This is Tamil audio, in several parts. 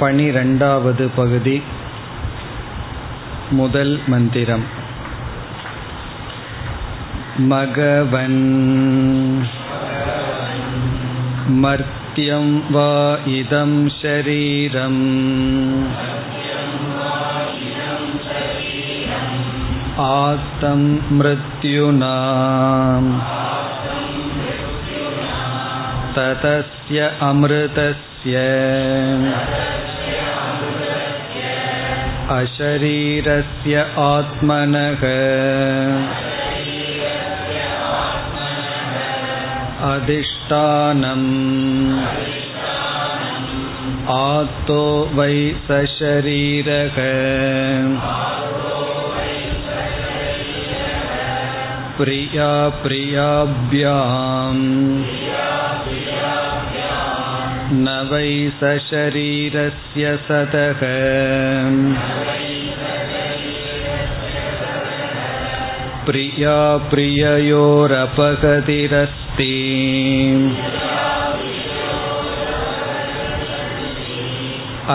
பனிரெண்டாவது பகுதி முதல் மந்திரம் मघवन् मर्त्यं वा इदं शरीरम् आत्तं मृत्युना ततस्य अमृतस्य अशरीरस्य आत्मनः अधिष्ठानम् आत्तो वै सशरीरः प्रिया प्रियाभ्याम् न वै सशरीरस्य सतः प्रिया प्रिययोरपगतिरस्ति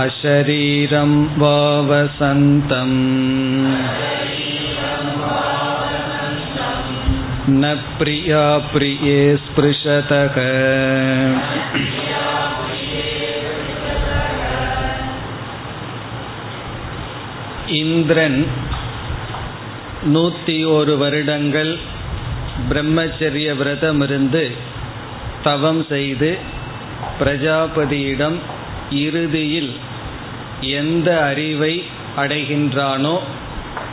अशरीरं वावसन्तम् न प्रिया प्रिये स्पृशतः இந்திரன் நூற்றி ஒரு வருடங்கள் பிரம்மச்சரிய விரதம் இருந்து தவம் செய்து பிரஜாபதியிடம் இறுதியில் எந்த அறிவை அடைகின்றானோ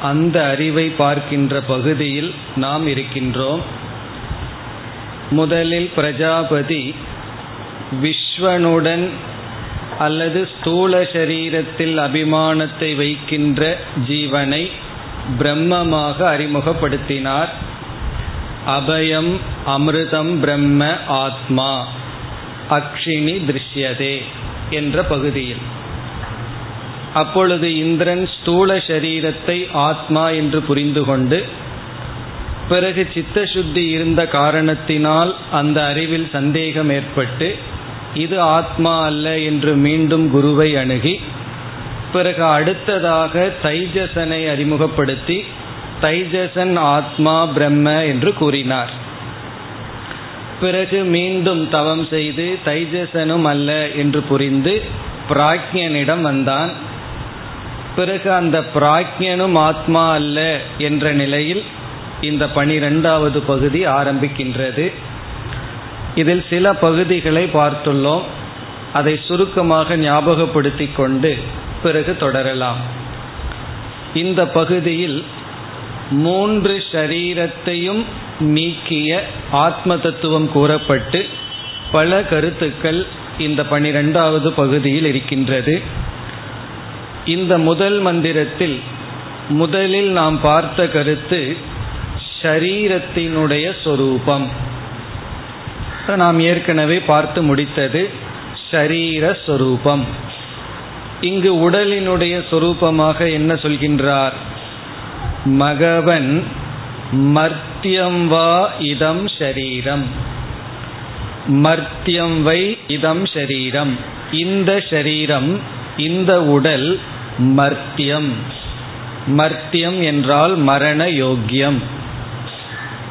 அந்த அறிவை பார்க்கின்ற பகுதியில் நாம் இருக்கின்றோம். முதலில் பிரஜாபதி விஸ்வனுடன் அல்லது ஸ்தூல சரீரத்தில் அபிமானத்தை வைக்கின்ற ஜீவனை பிரம்மமாக அறிமுகப்படுத்தினார். அபயம் அமிர்தம் பிரம்ம ஆத்மா. அக்ஷினி திருஷ்யதே என்ற பகுதியில். அப்பொழுது இந்திரன் ஸ்தூல சரீரத்தை ஆத்மா என்று புரிந்து கொண்டு பிறகு சித்த சுத்தி இருந்த காரணத்தினால் அந்த அறிவில் சந்தேகம் ஏற்பட்டு இது ஆத்மா அல்ல என்று மீண்டும் குருவை அணுகி பிறகு அடுத்ததாக தைஜசனை அறிமுகப்படுத்தி தைஜசன் ஆத்மா பிரம்ம என்று கூறினார். பிறகு மீண்டும் தவம் செய்து தைஜசனும் அல்ல என்று புரிந்து பிராக்ஞனிடம் வந்தான். பிறகு அந்த பிராக்ஞனும் ஆத்மா அல்ல என்ற நிலையில் இந்த பனிரெண்டாவது பகுதி ஆரம்பிக்கின்றது. இதில் சில பகுதிகளை பார்த்துள்ளோம். அதை சுருக்கமாக ஞாபகப்படுத்தி கொண்டு பிறகு தொடரலாம். இந்த பகுதியில் மூன்று ஷரீரத்தையும் நீக்கிய ஆத்ம தத்துவம் கூறப்பட்டு பல கருத்துக்கள் இந்த பனிரெண்டாவது பகுதியில் இருக்கின்றது. இந்த முதல் மந்திரத்தில் முதலில் நாம் பார்த்த கருத்து ஷரீரத்தினுடைய சொரூபம். நாம் ஏற்கனவே பார்த்து முடித்தது ஷரீரஸ்வரூபம் இங்கு உடலினுடைய சொரூபமாக என்ன சொல்கின்றார்? மகவன் மர்த்தியம் வா இதம் ஷரீரம். மர்த்தியம் வை இதம் ஷரீரம். இந்த ஷரீரம் இந்த உடல் மர்த்தியம். மர்த்தியம் என்றால் மரண யோக்கியம்.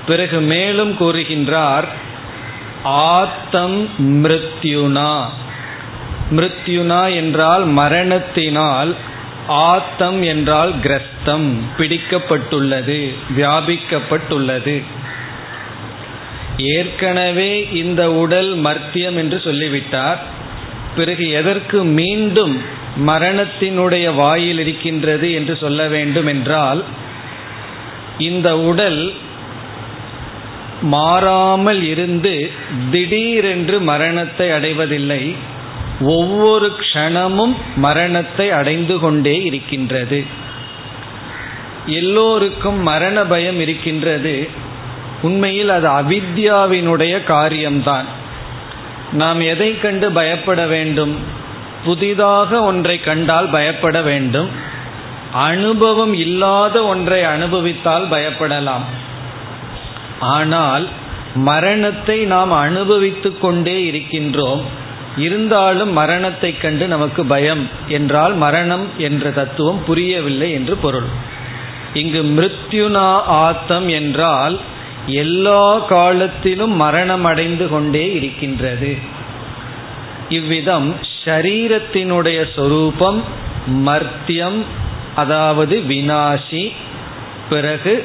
பிறகு மேலும் கூறுகின்றார் ஆத்தம் மிருத்யுனா. மிருத்யுனா என்றால் மரணத்தினால் ஆத்தம் என்றால் கிரஸ்தம் பிடிக்கப்பட்டுள்ளது வியாபிக்கப்பட்டுள்ளது. ஏற்கனவே இந்த உடல் மர்த்தியம் என்று சொல்லிவிட்டார். பிறகு எதற்கு மீண்டும் மரணத்தினுடைய வாயில் இருக்கின்றது என்று சொல்ல வேண்டும் என்றால் இந்த உடல் மாறாமல் இருந்து திடீரென்று மரணத்தை அடைவதில்லை. ஒவ்வொரு க்ஷணமும் மரணத்தை அடைந்து கொண்டே இருக்கின்றது. எல்லோருக்கும் மரண பயம் இருக்கின்றது. உண்மையில் அது அவித்யாவினுடைய காரியம்தான். நாம் எதை கண்டு பயப்பட வேண்டும்? புதிதாக ஒன்றை கண்டால் பயப்பட வேண்டும். அனுபவம் இல்லாத ஒன்றை அனுபவித்தால் பயப்படலாம். ஆனால் மரணத்தை நாம் அனுபவித்து கொண்டே இருக்கின்றோம். இருந்தாலும் மரணத்தை கண்டு நமக்கு பயம் என்றால் மரணம் என்ற தத்துவம் புரியவில்லை என்று பொருள். இங்கு மிருத்யுனா ஆத்தம் என்றால் எல்லா காலத்திலும் மரணம் அடைந்து கொண்டே இருக்கின்றது. இவ்விதம் ஷரீரத்தினுடைய சொரூபம் மர்த்தியம் அதாவது வினாசி பிறகு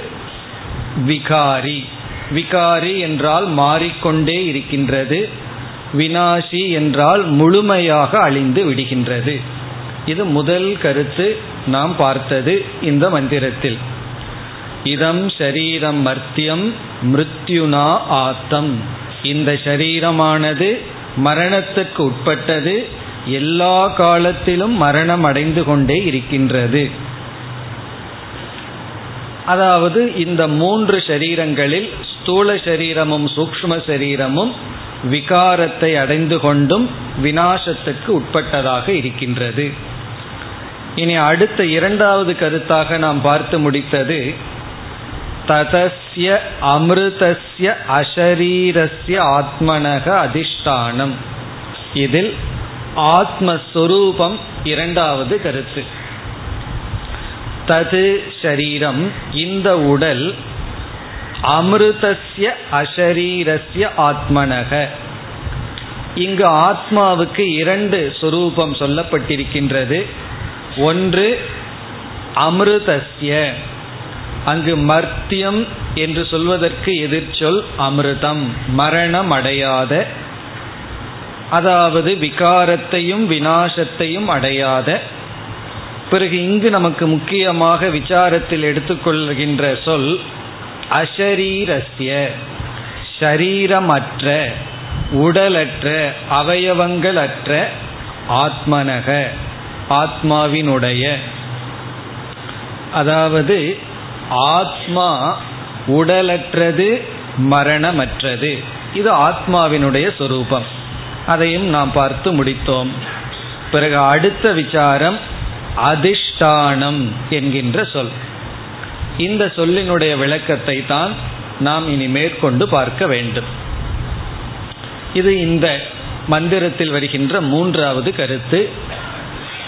விகாரி. விகாரி என்றால் மாறிக்கொண்டே இருக்கின்றது. வினாசி என்றால் முழுமையாக அழிந்து விடுகின்றது. இது முதல் கருத்து நாம் பார்த்தது இந்த மந்திரத்தில். இதம் ஷரீரம் மர்த்தியம் மிருத்யுனா ஆத்தம். இந்த ஷரீரமானது மரணத்துக்கு உட்பட்டது. எல்லா காலத்திலும் மரணம் அடைந்து கொண்டே இருக்கின்றது. அதாவது இந்த மூன்று சரீரங்களில் ஸ்தூல சரீரமும் சூக்ம சரீரமும் விகாரத்தை அடைந்து கொண்டும் வினாசத்துக்கு உட்பட்டதாக இருக்கின்றது. இனி அடுத்த இரண்டாவது கருத்தாக நாம் பார்த்து முடித்தது ததஸ்ய அமிர்தஸ்ய அசரீரஸ்ய ஆத்மனக அதிஷ்டானம். இதில் ஆத்மஸ்வரூபம் இரண்டாவது கருத்து. தது ஷரீரம் இந்த உடல் அமிர்தஸ்ய அஷரீரஸ்ய ஆத்மனக. இங்கு ஆத்மாவுக்கு இரண்டு சொரூபம் சொல்லப்பட்டிருக்கின்றது. ஒன்று அமிர்தஸ்ய. அங்கு மர்த்தியம் என்று சொல்வதற்கு எதிர்ச்சொல் அமிர்தம் மரணம் அடையாத. அதாவது விகாரத்தையும் வினாசத்தையும் அடையாத. பிறகு இங்கு நமக்கு முக்கியமாக விசாரத்தில் எடுத்துக்கொள்கின்ற சொல் அஷரீரஸ்ய ஷரீரமற்ற உடலற்ற அவயவங்களற்ற ஆத்மனக ஆத்மாவினுடைய. அதாவது ஆத்மா உடலற்றது மரணமற்றது. இது ஆத்மாவினுடைய சொரூபம். அதையும் நாம் பார்த்து முடித்தோம். பிறகு அடுத்த விசாரம் அதிஷ்டானம் என்கின்ற சொல். இந்த சொல்லினுடைய விளக்கத்தை தான் நாம் இனி மேற்கொண்டு பார்க்க வேண்டும். இது இந்த மந்திரத்தில் வருகின்ற மூன்றாவது கருத்து.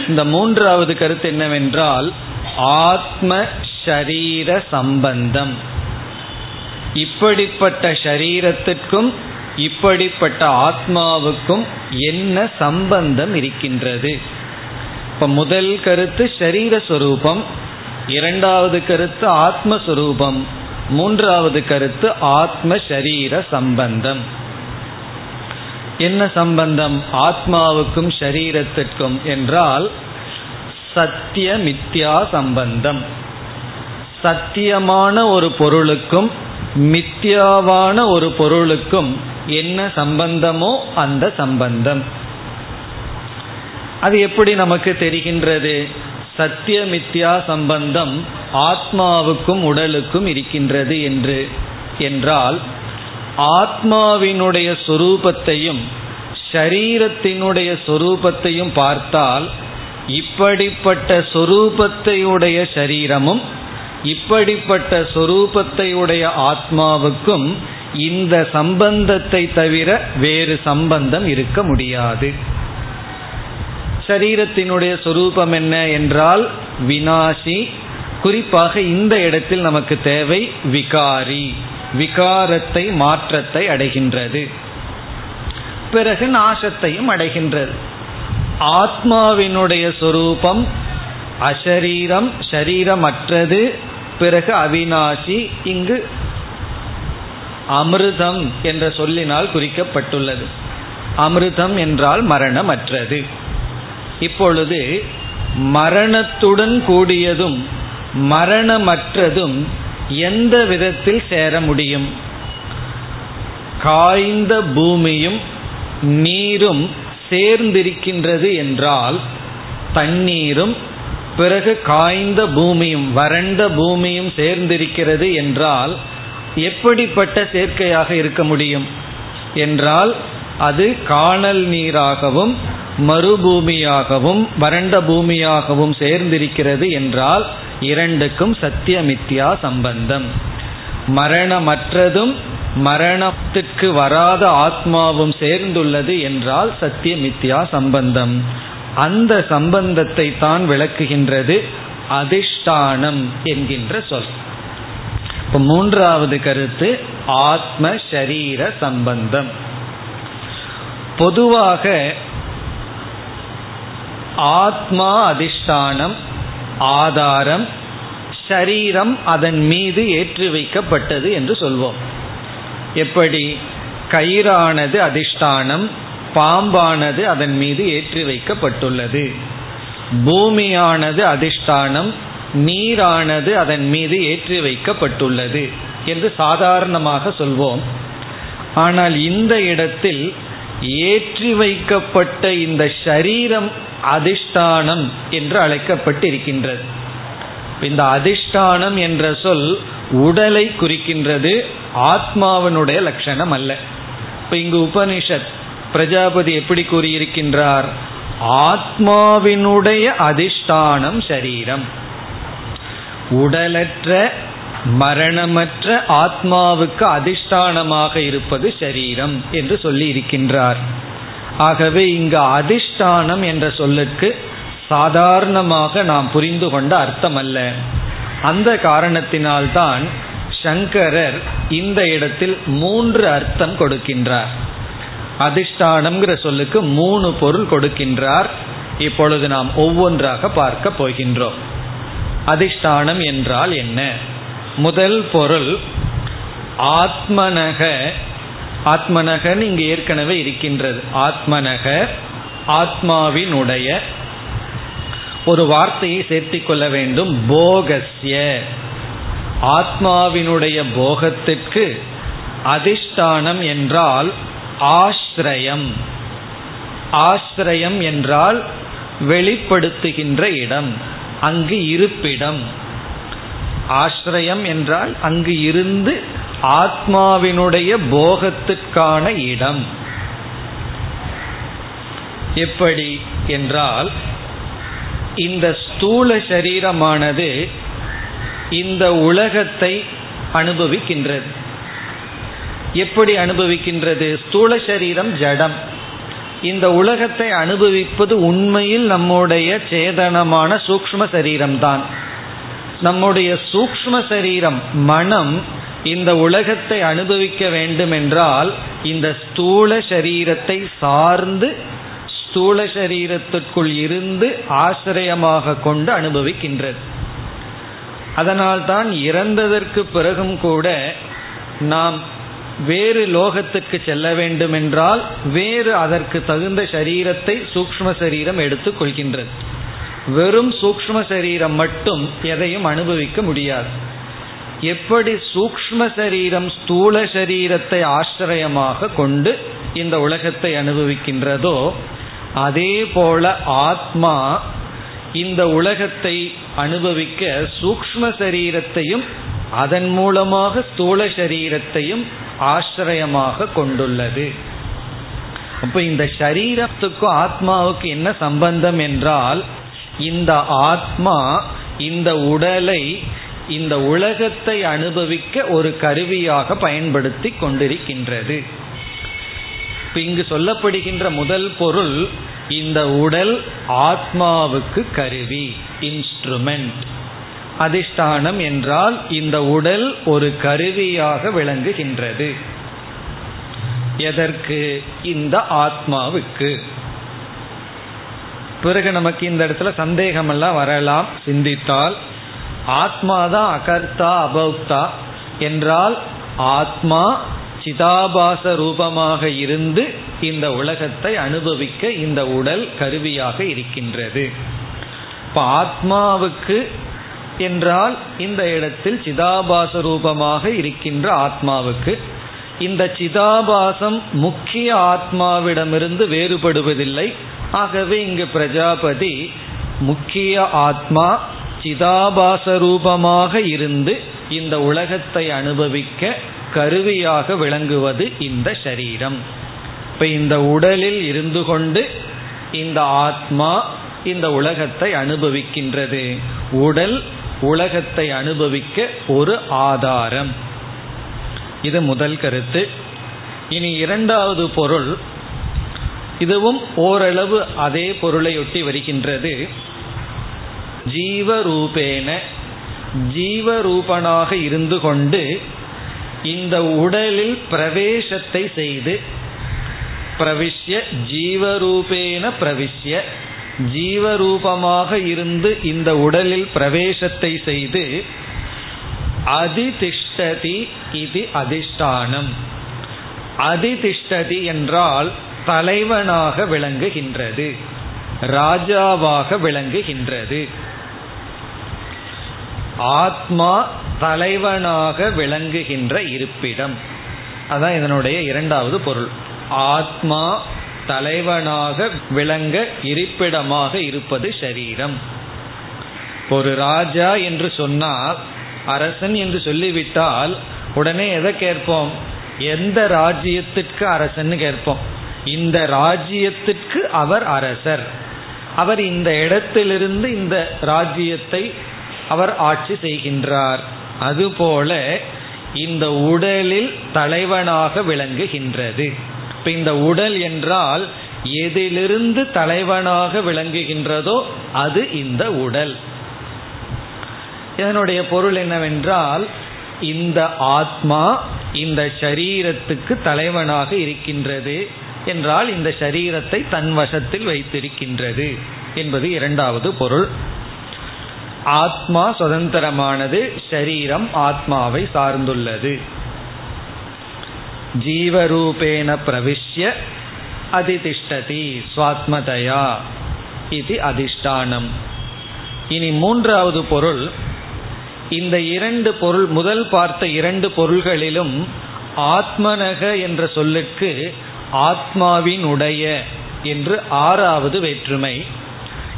இந்த மூன்றாவது கருத்து என்னவென்றால் ஆத்ம ஷரீர சம்பந்தம். இப்படிப்பட்ட ஷரீரத்திற்கும் இப்படிப்பட்ட ஆத்மாவுக்கும் என்ன சம்பந்தம் இருக்கின்றது? இப்ப முதல் கருத்து ஷரீரஸ்வரூபம். இரண்டாவது கருத்து ஆத்மஸ்வரூபம். மூன்றாவது கருத்து ஆத்ம ஷரீர சம்பந்தம். என்ன சம்பந்தம்? ஆத்மாவுக்கும் ஷரீரத்திற்கும் என்றால் சத்திய மித்யா சம்பந்தம். சத்தியமான ஒரு பொருளுக்கும் மித்யாவான ஒரு பொருளுக்கும் என்ன சம்பந்தமோ அந்த சம்பந்தம். அது எப்படி நமக்கு தெரிகின்றது? சத்தியமித்யா சம்பந்தம் ஆத்மாவுக்கும் உடலுக்கும் இருக்கின்றது என்று. என்றால் ஆத்மாவினுடைய சொரூபத்தையும் ஷரீரத்தினுடைய சொரூபத்தையும் பார்த்தால் இப்படிப்பட்ட சொரூபத்தையுடைய சரீரமும் இப்படிப்பட்ட சொரூபத்தையுடைய ஆத்மாவுக்கும் இந்த சம்பந்தத்தை தவிர வேறு சம்பந்தம் இருக்க முடியாது. சரீரத்தினுடைய சொரூபம் என்ன என்றால் வினாசி குறிப்பாக இந்த இடத்தில் நமக்கு தேவை விகாரி விகாரத்தை மாற்றத்தை அடைகின்றது. பிறகு நாசத்தையும் அடைகின்றது. ஆத்மாவினுடைய சொரூபம் அசரீரம் ஷரீரமற்றது பிறகு அவினாசி இங்கு அமிர்தம் என்ற சொல்லினால் குறிக்கப்பட்டுள்ளது. அமிர்தம் என்றால் மரணமற்றது. இப்பொழுது மரணத்துடன் கூடியதும் மரணமற்றதும் எந்த விதத்தில் சேர முடியும்? காய்ந்த பூமியும் நீரும் சேர்ந்திருக்கின்றது என்றால் தண்ணீரும் பிறகு காய்ந்த பூமியும் வறண்ட பூமியும் சேர்ந்திருக்கிறது என்றால் எப்படிப்பட்ட சேர்க்கையாக இருக்க முடியும்? என்றால் அது காணல் நீராகவும் மறுபூமியாகவும் வறண்ட பூமியாகவும் சேர்ந்திருக்கிறது என்றால் இரண்டுக்கும் சத்தியமித்யா சம்பந்தம். மரணமற்றதும் மரணத்திற்கு வராத ஆத்மாவும் சேர்ந்துள்ளது என்றால் சத்தியமித்யா சம்பந்தம். அந்த சம்பந்தத்தை தான் விளக்குகின்றது அதிஷ்டானம் என்கின்ற சொல். இப்போ மூன்றாவது கருத்து ஆத்ம சரீர சம்பந்தம். பொதுவாக ஆத்மா அதிஷ்டானம் ஆதாரம் ஷரீரம் அதன் மீது ஏற்றி வைக்கப்பட்டது என்று சொல்வோம். எப்படி? கயிறானது அதிஷ்டானம் பாம்பானது அதன் மீது ஏற்றி வைக்கப்பட்டுள்ளது பூமியானது அதிஷ்டானம் நீரானது அதன் மீது ஏற்றி வைக்கப்பட்டுள்ளது என்று சாதாரணமாக சொல்வோம். ஆனால் இந்த இடத்தில் ஏற்றி வைக்கப்பட்ட இந்த ஷரீரம் அதிஷ்டானம் என்று அழைக்கப்பட்டிருக்கின்றது. இந்த அதிஷ்டானம் என்ற சொல் உடலை குறிக்கின்றது ஆத்மாவினுடைய லட்சணம் அல்ல. இப்ப இங்கு உபனிஷத் பிரஜாபதி எப்படி கூறியிருக்கின்றார்? ஆத்மாவினுடைய அதிஷ்டானம் சரீரம். உடலற்ற மரணமற்ற ஆத்மாவுக்கு அதிஷ்டானமாக இருப்பது சரீரம் என்று சொல்லி இருக்கின்றார் ஆகவே இங்கு அதிஷ்டானம் என்ற சொல்லுக்கு சாதாரணமாக நாம் புரிந்து கொண்ட அர்த்தம் அல்ல அந்த காரணத்தினால்தான் சங்கரர் இந்த இடத்தில் மூன்று அர்த்தம் கொடுக்கின்றார். அதிஷ்டானம்ங்கிற சொல்லுக்கு மூணு பொருள் கொடுக்கின்றார். இப்பொழுது நாம் ஒவ்வொன்றாக பார்க்க போகின்றோம். அதிஷ்டானம் என்றால் என்ன? முதல் பொருள் ஆத்மனக ஆத்மனகன் இங்கு ஏற்கனவே இருக்கின்றது. ஆத்மனக ஆத்மாவினுடைய ஒரு வார்த்தையை சேர்த்திக் கொள்ள வேண்டும். போகஸ்ய. ஆத்மாவினுடைய போகத்திற்கு அதிஷ்டானம் என்றால் ஆசிரயம் ஆசிரயம் என்றால் வெளிப்படுத்துகின்ற இடம் அங்கு இருப்பிடம். ஆசிரயம் என்றால் அங்கு இருந்து ஆத்மாவினுடைய போகத்துக்கான இடம். எப்படி என்றால் இந்த ஸ்தூல சரீரமானது இந்த உலகத்தை அனுபவிக்கின்றது. எப்படி அனுபவிக்கின்றது? ஸ்தூல சரீரம் ஜடம். இந்த உலகத்தை அனுபவிப்பது உண்மையில் நம்முடைய சேதனமான சூக்ம சரீரம்தான். நம்முடைய சூக்ம சரீரம் மனம் இந்த உலகத்தை அனுபவிக்க வேண்டும் என்றால் இந்த ஸ்தூல சரீரத்தை சார்ந்து ஸ்தூல சரீரத்திற்குள் இருந்து ஆசிரியமாக கொண்டு அனுபவிக்கின்றது. அதனால்தான் இறந்ததற்கு பிறகும் கூட நாம் வேறு லோகத்துக்கு செல்ல வேண்டும் என்றால் வேறு அதற்கு தகுந்த சரீரத்தை சூக்ம சரீரம் எடுத்துக் கொள்கின்றது. வெறும் சூக்ம சரீரம் மட்டும் எதையும் அனுபவிக்க முடியாது. எப்படி சூக்ம சரீரம் ஸ்தூல சரீரத்தை ஆசிரியமாக கொண்டு இந்த உலகத்தை அனுபவிக்கின்றதோ அதே போல ஆத்மா இந்த உலகத்தை அனுபவிக்க சூக்ம சரீரத்தையும் அதன் மூலமாக ஸ்தூல சரீரத்தையும் ஆசிரியமாக கொண்டுள்ளது. அப்ப இந்த சரீரத்துக்கும் ஆத்மாவுக்கு என்ன சம்பந்தம் என்றால் இந்த ஆத்மா இந்த உடலை இந்த உலகத்தை அனுபவிக்க ஒரு கருவியாக பயன்படுத்தி கொண்டிருக்கின்றது. இங்கு சொல்லப்படுகின்ற முதல் பொருள் இந்த உடல் ஆத்மாவுக்கு கருவி இன்ஸ்ட்ருமெண்ட் அதிஷ்டானம் என்றால் இந்த உடல் ஒரு கருவியாக விளங்குகின்றது. எதற்கு? இந்த ஆத்மாவுக்கு. பிறகு நமக்கு இந்த இடத்துல சந்தேகமெல்லாம் வரலாம். சிந்தித்தால் ஆத்மாதான் அகர்த்தா அபௌக்தா என்றால் ஆத்மா சிதாபாச ரூபமாக இருந்து இந்த உலகத்தை அனுபவிக்க இந்த உடல் கருவியாக இருக்கின்றது. இப்போ ஆத்மாவுக்கு என்றால் இந்த இடத்தில் சிதாபாச ரூபமாக இருக்கின்ற ஆத்மாவுக்கு இந்த சிதாபாசம் முக்கிய ஆத்மாவிடமிருந்து வேறுபடுவதில்லை. ஆகவே இங்கு பிரஜாபதி முக்கிய ஆத்மா சிதாபாச ரூபமாக இருந்து இந்த உலகத்தை அனுபவிக்க கருவியாக விளங்குவது இந்த சரீரம். இப்ப இந்த உடலில் இருந்து கொண்டு இந்த ஆத்மா இந்த உலகத்தை அனுபவிக்கின்றது. உடல் உலகத்தை அனுபவிக்க ஒரு ஆதாரம். இது முதல் கருத்து. இனி இரண்டாவது பொருள் இதுவும் ஓரளவு அதே பொருளையொட்டி வருகின்றது. ஜீவரூபேன ஜீவரூபனாக இருந்து கொண்டு இந்த உடலில் பிரவேசத்தை செய்து பிரவிஷ்ய ஜீவரூபேன பிரவிஷ்ய ஜீவரூபமாக இருந்து இந்த உடலில் பிரவேசத்தை செய்து அதிதிஷ்டதி இது அதிஷ்டானம். அதிதிஷ்டதி என்றால் தலைவனாக விளங்குகின்றது ராஜாவாக விளங்குகின்றது. ஆத்மா தலைவனாக விளங்குகின்ற இருப்பிடம். அதான் இதனுடைய இரண்டாவது பொருள். ஆத்மா தலைவனாக விளங்க இருப்பிடமாக இருப்பது சரீரம். ஒரு ராஜா என்று சொன்னால் அரசன் என்று சொல்லிவிட்டால் உடனே எதை கேட்போம்? எந்த ராஜ்யத்திற்கு அரசன் கேட்போம். இந்த ராஜ்யத்திற்கு அவர் அரசர். அவர் இந்த இடத்திலிருந்து இந்த ராஜ்யத்தை அவர் ஆட்சி செய்கின்றார். அதுபோல இந்த உடலில் தலைவனாக விளங்குகின்றது. இப்ப இந்த உடல் என்றால் எதிலிருந்து தலைவனாக விளங்குகின்றதோ அது இந்த உடல். இதனுடைய பொருள் என்னவென்றால் இந்த ஆத்மா இந்த சரீரத்துக்கு தலைவனாக இருக்கின்றது என்றால் இந்த சரீரத்தை தன் வசத்தில் வைத்திருக்கின்றது என்பது இரண்டாவது பொருள். ஆத்மா சுதந்திரமானது சரீரம் ஆத்மாவை சார்ந்துள்ளது. ஜீவரூபேன பிரவிஷ்ய அதிதிஷ்டதி சுவாத்மதயா இது அதிஷ்டானம். இனி மூன்றாவது பொருள். இந்த இரண்டு பொருள் முதல் பார்த்த இரண்டு பொருள்களிலும் ஆத்மனக என்ற சொல்லுக்கு ஆத்மாவினுடைய என்று ஆறாவது வேற்றுமை.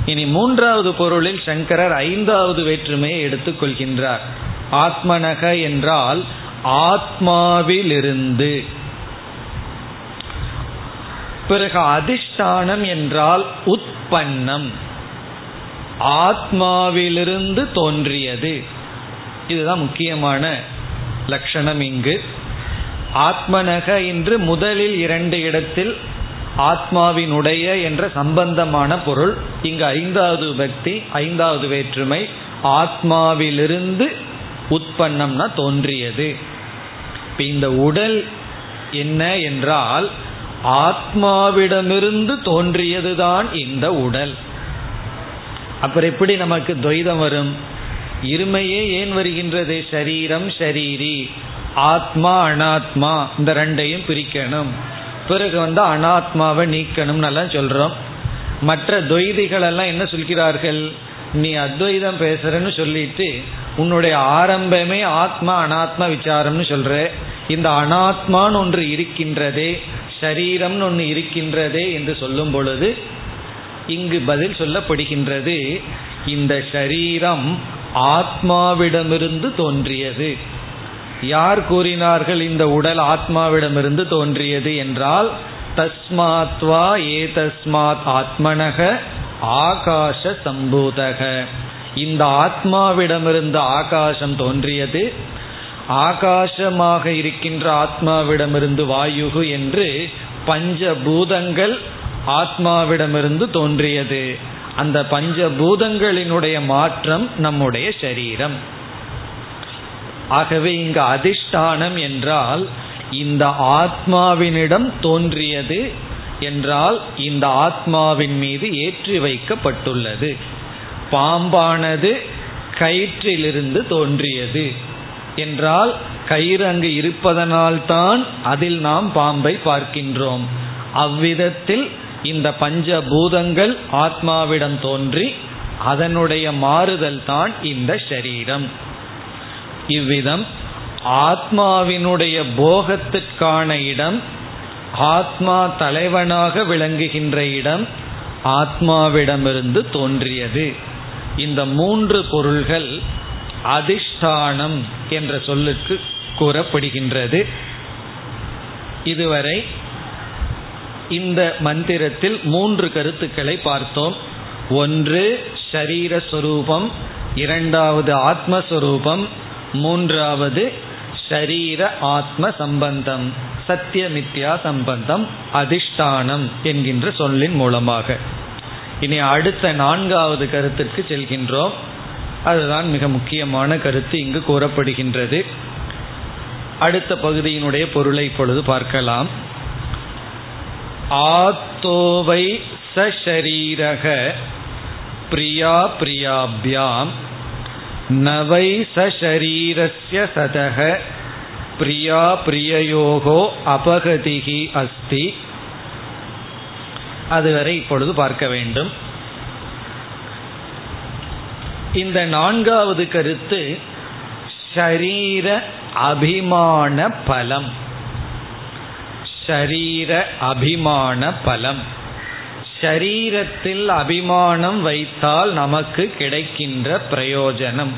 இனி மூன்றாவது பொருளில் சங்கரர் ஐந்தாவது வேற்றுமையை எடுத்துக்கொள்கின்றார் ஆத்மனக என்றால் ஆத்மாவிலிருந்து. பிறகு அதிஷ்டானம் என்றால் உற்பன்னம். ஆத்மாவிலிருந்து தோன்றியது. இதுதான் முக்கியமான லட்சணம் இங்கு. ஆத்மனக என்று முதலில் இரண்டு இடத்தில் ஆத்மாவினுடைய என்ற சம்பந்தமான பொருள் இங்கு ஐந்தாவது பக்தி ஐந்தாவது வேற்றுமை ஆத்மாவிலிருந்து உற்பன்னம்னா தோன்றியது. இந்த உடல் என்ன என்றால் ஆத்மாவிடமிருந்து தோன்றியதுதான் இந்த உடல். அப்புறம் எப்படி நமக்கு துவைதம் வரும்? இருமையே ஏன் வருகின்றது? ஷரீரம் ஷரீரி ஆத்மா அனாத்மா இந்த ரெண்டையும் பிரிக்கணும். பிறகு வந்து அனாத்மாவை நீக்கணும்னு எல்லாம் சொல்றோம். மற்ற துவைதிகள் எல்லாம் என்ன சொல்கிறார்கள்? நீ அத்வைதம் பேசுறன்னு சொல்லிட்டு உன்னுடைய ஆரம்பமே ஆத்மா அனாத்மா விசாரம்னு சொல்ற. இந்த அனாத்மான்னு ஒன்று இருக்கின்றதே சரீரம்னு ஒன்று இருக்கின்றதே என்று சொல்லும் பொழுது இங்கு பதில் சொல்லப்படுகின்றது இந்த சரீரம் ஆத்மாவிடமிருந்து தோன்றியது. யார் கூறினார்கள் இந்த உடல் ஆத்மாவிடமிருந்து தோன்றியது என்றால் தஸ்மாத்வா ஏதஸ்மாத் ஆத்மனக ஆகாஷ சம்பூதக இந்த ஆத்மாவிடமிருந்து ஆகாசம் தோன்றியது. ஆகாசமாக இருக்கின்ற ஆத்மாவிடமிருந்து வாயுகு என்று பஞ்சபூதங்கள் ஆத்மாவிடமிருந்து தோன்றியது. அந்த பஞ்சபூதங்களினுடைய மாற்றம் நம்முடைய சரீரம். ஆகவே இங்கு அதிஷ்டானம் என்றால் இந்த ஆத்மாவினிடம் தோன்றியது என்றால் இந்த ஆத்மாவின் மீது ஏற்றி வைக்கப்பட்டுள்ளது. பாம்பானது கயிற்றிலிருந்து தோன்றியது என்றால் கயிறு அங்கு இருப்பதனால்தான் அதில் நாம் பாம்பை பார்க்கின்றோம். அவ்விதத்தில் இந்த பஞ்சபூதங்கள் ஆத்மாவிடம் தோன்றி அதனுடைய மாறுதல் தான் இந்த சரீரம். இவ்விதம் ஆத்மாவினுடைய போகத்திற்கான இடம் ஆத்மா தலைவனாக விளங்குகின்ற இடம் ஆத்மாவிடமிருந்து தோன்றியது. இந்த மூன்று பொருள்கள் அதிஷ்டானம் என்ற சொல்லுக்கு கூறப்படுகின்றது. இதுவரை இந்த மந்திரத்தில் மூன்று கருத்துக்களை பார்த்தோம். ஒன்று ஷரீரஸ்வரூபம் இரண்டாவது ஆத்மஸ்வரூபம் மூன்றாவது சரீர ஆத்ம சம்பந்தம் சத்தியமித்யா சம்பந்தம் அதிஷ்டானம் என்கின்ற சொல்லின் மூலமாக. இனி அடுத்த நான்காவது கருத்திற்கு செல்கின்றோம். அதுதான் மிக முக்கியமான கருத்து இங்கு கூறப்படுகின்றது. அடுத்த பகுதியினுடைய பொருளை இப்பொழுது பார்க்கலாம். ஆத்தோவை சரீரக பிரியா பிரியாபியாம் நவை சரீரஸ்ய சதக பிரியா பிரியயோகோ அபகதிகி அஸ்தி. அதுவரை இப்பொழுது பார்க்க வேண்டும். இந்த நான்காவது கருத்து ஷரீர அபிமான பலம். ஷரீர அபிமான பலம். ஷரீரத்தில் அபிமானம் வைத்தால் நமக்கு கிடைக்கின்ற பிரயோஜனம்.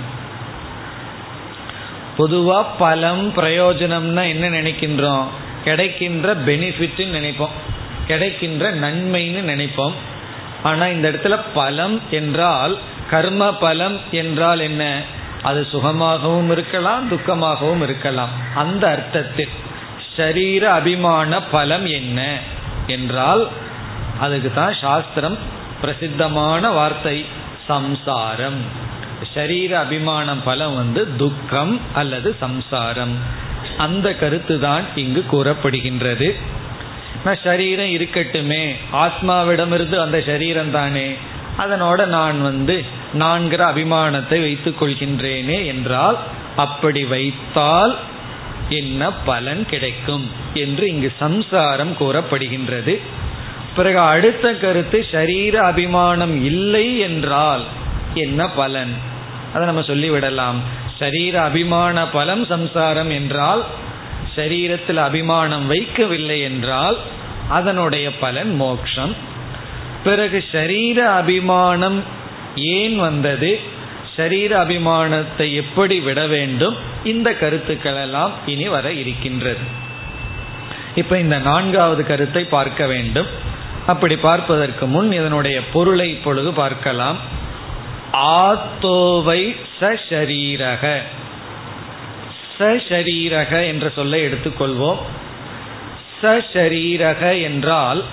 பொதுவாக பலம் பிரயோஜனம்னா என்ன நினைக்கின்றோம்? கிடைக்கின்ற பெனிஃபிட்னு நினைப்போம். கிடைக்கின்ற நன்மைன்னு நினைப்போம். ஆனால் இந்த இடத்துல பலம் என்றால் கர்ம பலம் என்றால் என்ன? அது சுகமாகவும் இருக்கலாம் துக்கமாகவும் இருக்கலாம். அந்த அர்த்தத்தில் ஷரீர அபிமான பலம் என்ன என்றால் அதுக்கு தான் சாஸ்திரம் பிரசித்தமான வார்த்தை சம்சாரம். ஷரீர அபிமானம் பலம் வந்து துக்கம் அல்லது சம்சாரம். அந்த கருத்து தான் இங்கு கூறப்படுகின்றது. சரீரம் இருக்கட்டுமே ஆத்மாவிடமிருந்து அந்த சரீரம் தானே அதனோட நான் வந்து நான்கிற அபிமானத்தை வைத்துக் கொள்கின்றேனே என்றால் அப்படி வைத்தால் என்ன பலன் கிடைக்கும் என்று இங்கு சம்சாரம் கூறப்படுகின்றது. பிறகு அடுத்த கருத்து ஷரீர அபிமானம் இல்லை என்றால் என்ன பலன்? அதை நம்ம சொல்லிவிடலாம். சரீர அபிமான பலம் சம்சாரம் என்றால் சரீரத்தில் அபிமானம் வைக்கவில்லை என்றால் அதனுடைய பலன் மோக்ஷம். பிறகு சரீர அபிமானம் ஏன் வந்தது? சரீர அபிமானத்தை எப்படி விட வேண்டும்? இந்த கருத்துக்கள் எல்லாம் இனி வர இருக்கின்றது. இப்ப இந்த நான்காவது கருத்தை பார்க்க வேண்டும். அப்படி பார்ப்பதற்கு முன் இதனுடைய பொருளை இப்பொழுது பார்க்கலாம். ஆத்தோவை சரீரக சரீரக என்ற சொல்லை எடுத்துக்கொள்வோம். சரீரக என்றால்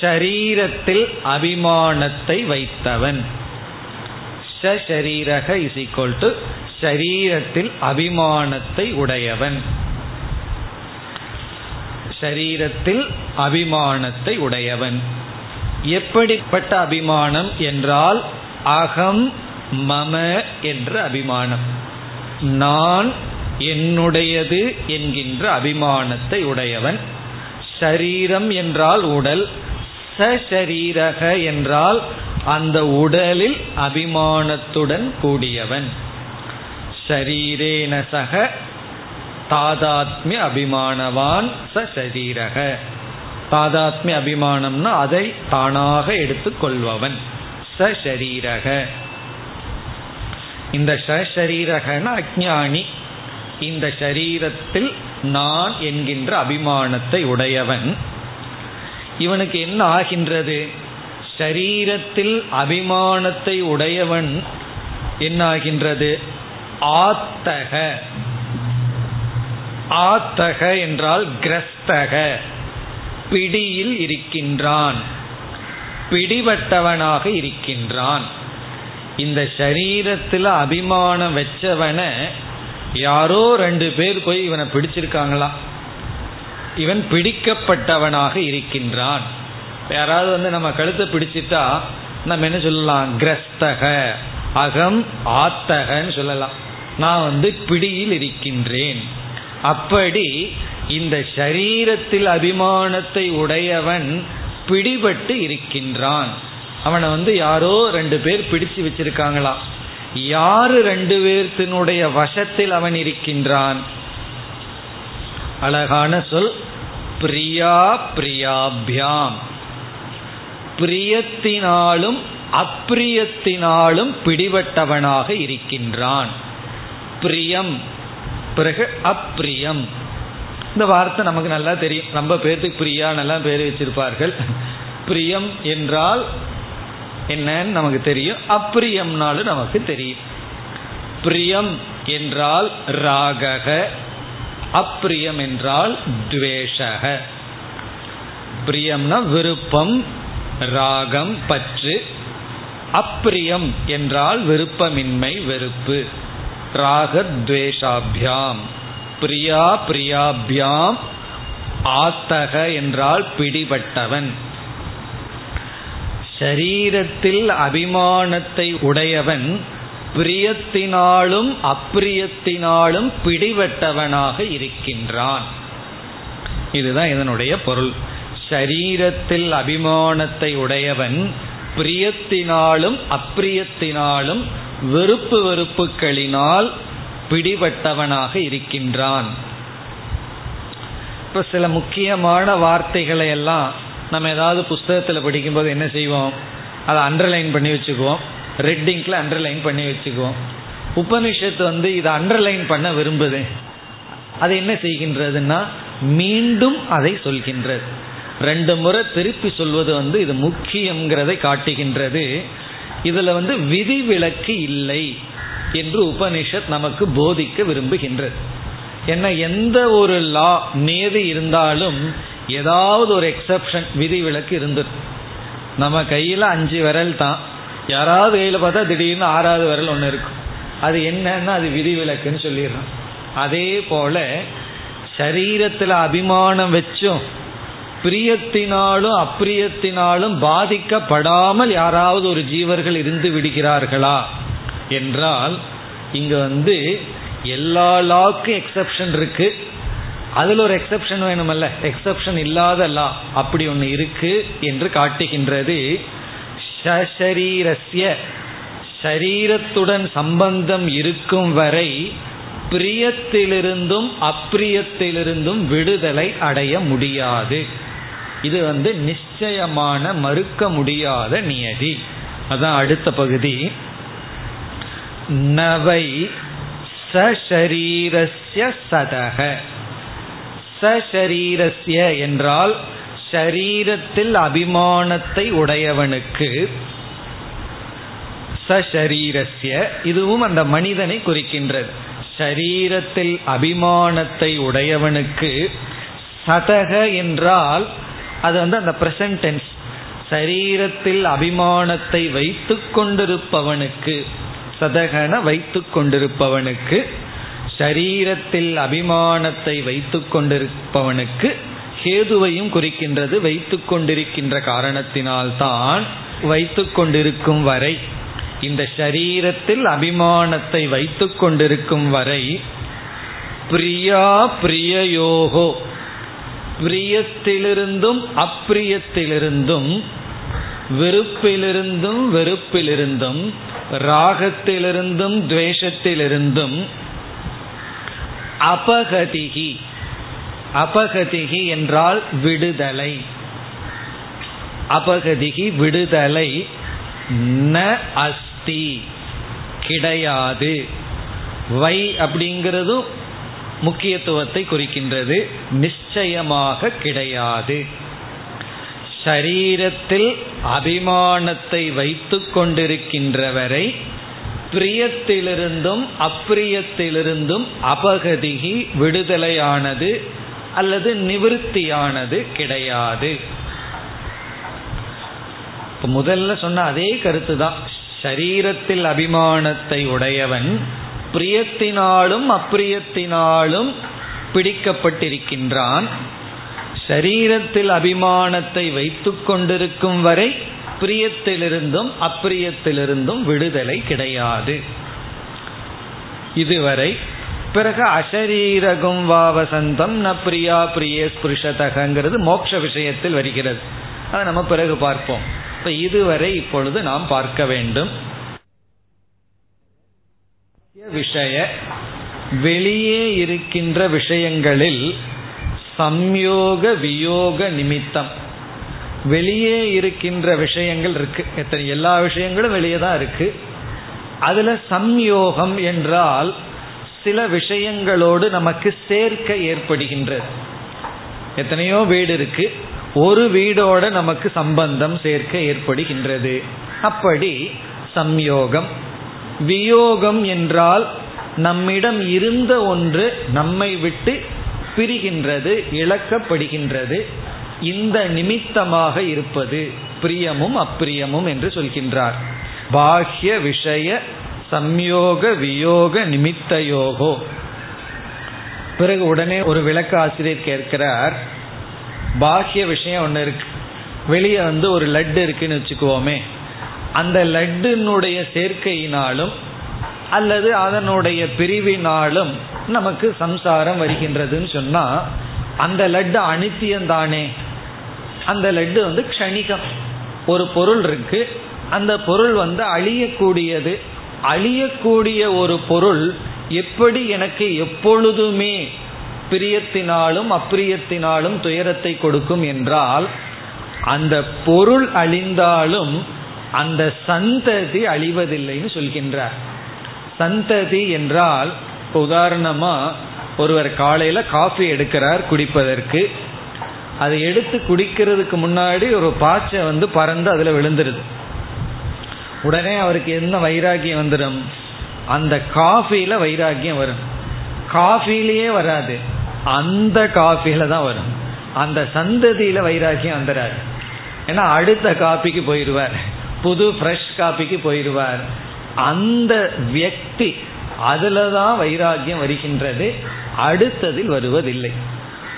ஷரீரத்தில் அபிமானத்தை வைத்தவன். சரீரக இஸ் ஈக்வல் டு ஷரீரத்தில் அபிமானத்தை உடையவன். ஷரீரத்தில் அபிமானத்தை உடையவன். எப்படிப்பட்ட அபிமானம் என்றால் அகம் மம என்ற அபிமானம். நான் என்னுடையது என்கின்ற அபிமானத்தை உடையவன். ஷரீரம் என்றால் உடல் சரீரக என்றால் அந்த உடலில் அபிமானத்துடன் கூடியவன். ஷரீரேன சக தாதாத்மிய அபிமானவான் சரீரக தாதாத்மிய அபிமானம்னா அதை தானாக எடுத்துக்கொள்பவன் சரீரக இந்த சரீரகன அஜானி இந்த சரீரத்தில் நான் என்கின்ற அபிமானத்தை உடையவன். இவனுக்கு என்ன ஆகின்றது? சரீரத்தில் அபிமானத்தை உடையவன் என்ன ஆகின்றது ஆத்தக. ஆத்தக என்றால் கிரஸ்தக. பிடியில் இருக்கின்றான். பிடிபட்டவனாக இருக்கின்றான். இந்த சரீரத்தில் அபிமானம் வச்சவனை யாரோ ரெண்டு பேர் போய் இவனை பிடிச்சிருக்காங்களாம் இவன் பிடிக்கப்பட்டவனாக இருக்கின்றான். யாராவது வந்து நம்ம கழுத்தை பிடிச்சிட்டா நம்ம என்ன சொல்லலாம்? கிரஸ்தக அகம் ஆத்தகன்னு சொல்லலாம். நான் வந்து பிடியில் இருக்கின்றேன். அப்படி இந்த சரீரத்தில் அபிமானத்தை உடையவன் பிடிபட்டு இருக்கின்றான். அவனை வந்து யாரோ ரெண்டு பேர் பிடிச்சு வச்சிருக்காங்களாம் யாரு ரெண்டு பேர்த்தினுடைய வசத்தில் அவன் இருக்கின்றான்? அழகான சொல் பிரியா பிரியாபியாம். பிரியத்தினாலும் அப்பிரியத்தினாலும் பிடிபட்டவனாக இருக்கின்றான். பிரியம் பிறகு அப்பிரியம் இந்த வார்த்தை நமக்கு நல்லா தெரியும். ரொம்ப பேர்த்துக்கு பிரியா பேர் வச்சிருப்பார்கள். பிரியம் என்றால் என்னன்னு நமக்கு தெரியும். அப்பிரியம்னாலும் நமக்கு தெரியும். பிரியம் என்றால் ராகக. அப்பிரியம் என்றால் துவேஷக. பிரியம்னா விருப்பம் ராகம் பற்று. அப்பிரியம் என்றால் விருப்பமின்மை வெறுப்பு. ராகத்வேஷாபியாம் பிரியா பிரியாபியாம் ஆத்தக என்றால் பிடிபட்டவன். ஷரீரத்தில் அபிமானத்தை உடையவன் பிரியத்தினாலும் அப்பிரியத்தினாலும் பிடிபட்டவனாக இருக்கின்றான். இதுதான் இதனுடைய பொருள். ஷரீரத்தில் அபிமானத்தை உடையவன் பிரியத்தினாலும் அப்பிரியத்தினாலும் வெறுப்பு வெறுப்புகளினால் பிடிபட்டவனாக இருக்கின்றான். இப்ப சில முக்கியமான வார்த்தைகளை எல்லாம் நம்ம ஏதாவது புஸ்தகத்தில் படிக்கும்போது என்ன செய்வோம்? அதை அண்டர்லைன் பண்ணி வச்சுக்குவோம். ரெட்டிங்கில் அண்டர்லைன் பண்ணி வச்சுக்குவோம். உபனிஷத்து வந்து இதை அண்டர்லைன் பண்ண விரும்புது. அது என்ன செய்கின்றதுன்னா மீண்டும் அதை சொல்கின்றது. ரெண்டு முறை திருப்பி சொல்வது வந்து இது முக்கியங்கிறதை காட்டுகின்றது. இதில் வந்து விதிவிலக்கு இல்லை. என்று உபனிஷத் நமக்கு போதிக்க விரும்புகின்றது. என்ன எந்த ஒரு லா நியதி இருந்தாலும் ஏதாவது ஒரு எக்ஸப்ஷன் விதிவிலக்கு இருந்தது. நம்ம கையில் அஞ்சு விரல் தான். யாராவது கையில் பார்த்தா திடீர்னு ஆறாவது விரல் ஒன்று இருக்கும். அது என்னன்னா அது விதிவிலக்குன்னு சொல்லிடுறோம். அதே போல சரீரத்தில் அபிமானம் வச்சும் பிரியத்தினாலும் அப்பிரியத்தினாலும் பாதிக்கப்படாமல் யாராவது ஒரு ஜீவர்கள் இருந்து விடுகிறார்களா? என்றால் இங்க வந்து எல்லா லாக்கும் எக்ஸப்ஷன் இருக்கு. அதில் ஒரு எக்ஸப்ஷன் வேணுமல்ல. எக்ஸப்ஷன் இல்லாத லா அப்படி ஒன்று இருக்கு என்று காட்டுகின்றது. ஷரீரஸ்ய சரீரத்துடன் சம்பந்தம் இருக்கும் வரை பிரியத்திலிருந்தும் அப்பிரியத்திலிருந்தும் விடுதலை அடைய முடியாது. இது வந்து நிச்சயமான மறுக்க முடியாத நியதி. அதான் அடுத்த பகுதி. நவை சரீரஸ்ய சதக சரீரஸ்ய என்றால் ஷரீரத்தில் அபிமானத்தை உடையவனுக்கு. சரீரஸ்ய இதுவும் அந்த மனிதனை குறிக்கின்றது. ஷரீரத்தில் அபிமானத்தை உடையவனுக்கு சதக என்றால் அது வந்து அந்த பிரசன்டென்ஸ் சரீரத்தில் அபிமானத்தை வைத்து கொண்டிருப்பவனுக்கு. சதகன வைத்து கொண்டிருப்பவனுக்கு சரீரத்தில் அபிமானத்தை வைத்து கொண்டிருப்பவனுக்கு கேதுவையும் குறிக்கின்றது. வைத்து கொண்டிருக்கின்ற காரணத்தினால்தான் வைத்து கொண்டிருக்கும் வரை இந்த சரீரத்தில் அபிமானத்தை வைத்து கொண்டிருக்கும் வரை பிரியா பிரியயோகோ பிரியத்திலிருந்தும் அப்பிரியத்திலிருந்தும் வெறுப்பிலிருந்தும் வெறுப்பிலிருந்தும் ராகத்திலிருந்தும் துவேஷத்திலிருந்தும் அபகதிகி. அபகதிகி என்றால் விடுதலை. அபகதிகி விடுதலை ந அஸ்தி. கிடையாது. வை அப்படிங்கிறதும் முக்கியத்துவத்தை குறிக்கின்றது. நிச்சயமாக கிடையாது. ஷரீரத்தில் அபிமானத்தை வைத்து கொண்டிருக்கின்றவரை பிரியத்திலிருந்தும் அப்பிரியத்திலிருந்தும் அபகதிகி விடுதலையானது அல்லது நிவிருத்தியானது கிடையாது. முதல்ல சொன்ன அதே கருத்து தான் சரீரத்தில் அபிமானத்தை உடையவன் பிரியத்தினாலும் அப்பிரியத்தினாலும் பிடிக்கப்பட்டிருக்கின்றான். சரீரத்தில் அபிமானத்தை வைத்து கொண்டிருக்கும் வரை பிரியத்திலிருந்தும் அப்பிரியத்திலிருந்தும் விடுதலை கிடையாது. இதுவரை பிறகு அசரீரகும் வாவசந்தம் ந பிரியா பிரிய ஸ்பிருஷதகங்கிறது மோட்ச விஷயத்தில் வருகிறது. அதை நம்ம பிறகு பார்ப்போம். இப்ப இதுவரை இப்பொழுது நாம் பார்க்க வேண்டும். விஷய வெளியே இருக்கின்ற விஷயங்களில் சம்யோக வியோக நிமித்தம். வெளியே இருக்கின்ற விஷயங்கள் இருக்கு. எத்தனை எல்லா விஷயங்களும் வெளியே தான் இருக்கு. அதுல சம்யோகம் என்றால் சில விஷயங்களோடு நமக்கு சேர்க்க ஏற்படுகின்றது. எத்தனையோ வீடு இருக்கு. ஒரு வீடோட நமக்கு சம்பந்தம் சேர்க்க ஏற்படுகின்றது. அப்படி சம்யோகம். வியோகம் என்றால் நம்மிடம் இருந்த ஒன்று நம்மை விட்டு பிரிகின்றது இழக்கப்படுகின்றது இந்த நிமித்தமாக இருப்பது பிரியமும் அப்பிரியமும் என்று சொல்கின்றார். பாஹ்ய விஷய சம்யோக வியோக நிமித்தயோகோ பிறகு உடனே ஒரு விளக்க ஆசிரியர் கேட்கிறார் பாஹ்ய விஷயம் ஒன்று இருக்கு. வெளியே வந்து ஒரு லட்டு இருக்குன்னு வச்சுக்குவோமே. அந்த லட்டுனுடைய சேர்க்கையினாலும் அல்லது அதனுடைய பிரிவினாலும் நமக்கு சம்சாரம் வருகின்றதுன்னு சொன்னா அந்த லட்டு அனித்தியம் தானே அந்த லட்டு வந்து க்ஷணிகம். ஒரு பொருள் இருக்கு. அந்த பொருள் வந்து அழியக்கூடியது. அழியக்கூடிய ஒரு பொருள் எப்படி எனக்கு எப்பொழுதுமே பிரியத்தினாலும் அப்பிரியத்தினாலும் துயரத்தை கொடுக்கும் என்றால் அந்த பொருள் அழிந்தாலும் அந்த சந்ததி அழிவதில்லைன்னு சொல்கின்றார். சந்ததி என்றால் இப்போ உதாரணமா ஒருவர் காலையில காஃபி எடுக்கிறார் குடிப்பதற்கு. அதை எடுத்து குடிக்கிறதுக்கு முன்னாடி ஒரு பாய்ச்சை வந்து பறந்து அதில் விழுந்துருது. உடனே அவருக்கு என்ன வைராகியம் வந்துடும் அந்த காஃபியில் வைராகியம் வரும். காஃபிலேயே வராது. அந்த காஃபியில் தான் வரும். அந்த சந்ததியில வைராகியம் வந்துடாது ஏன்னா அடுத்த காப்பிக்கு போயிடுவார் புது ஃப்ரெஷ் காப்பிக்கு போயிடுவார் அந்த வியக்தி அதுலதான் வைராகியம் வருகின்றது. அடுத்ததில் வருவதில்லை.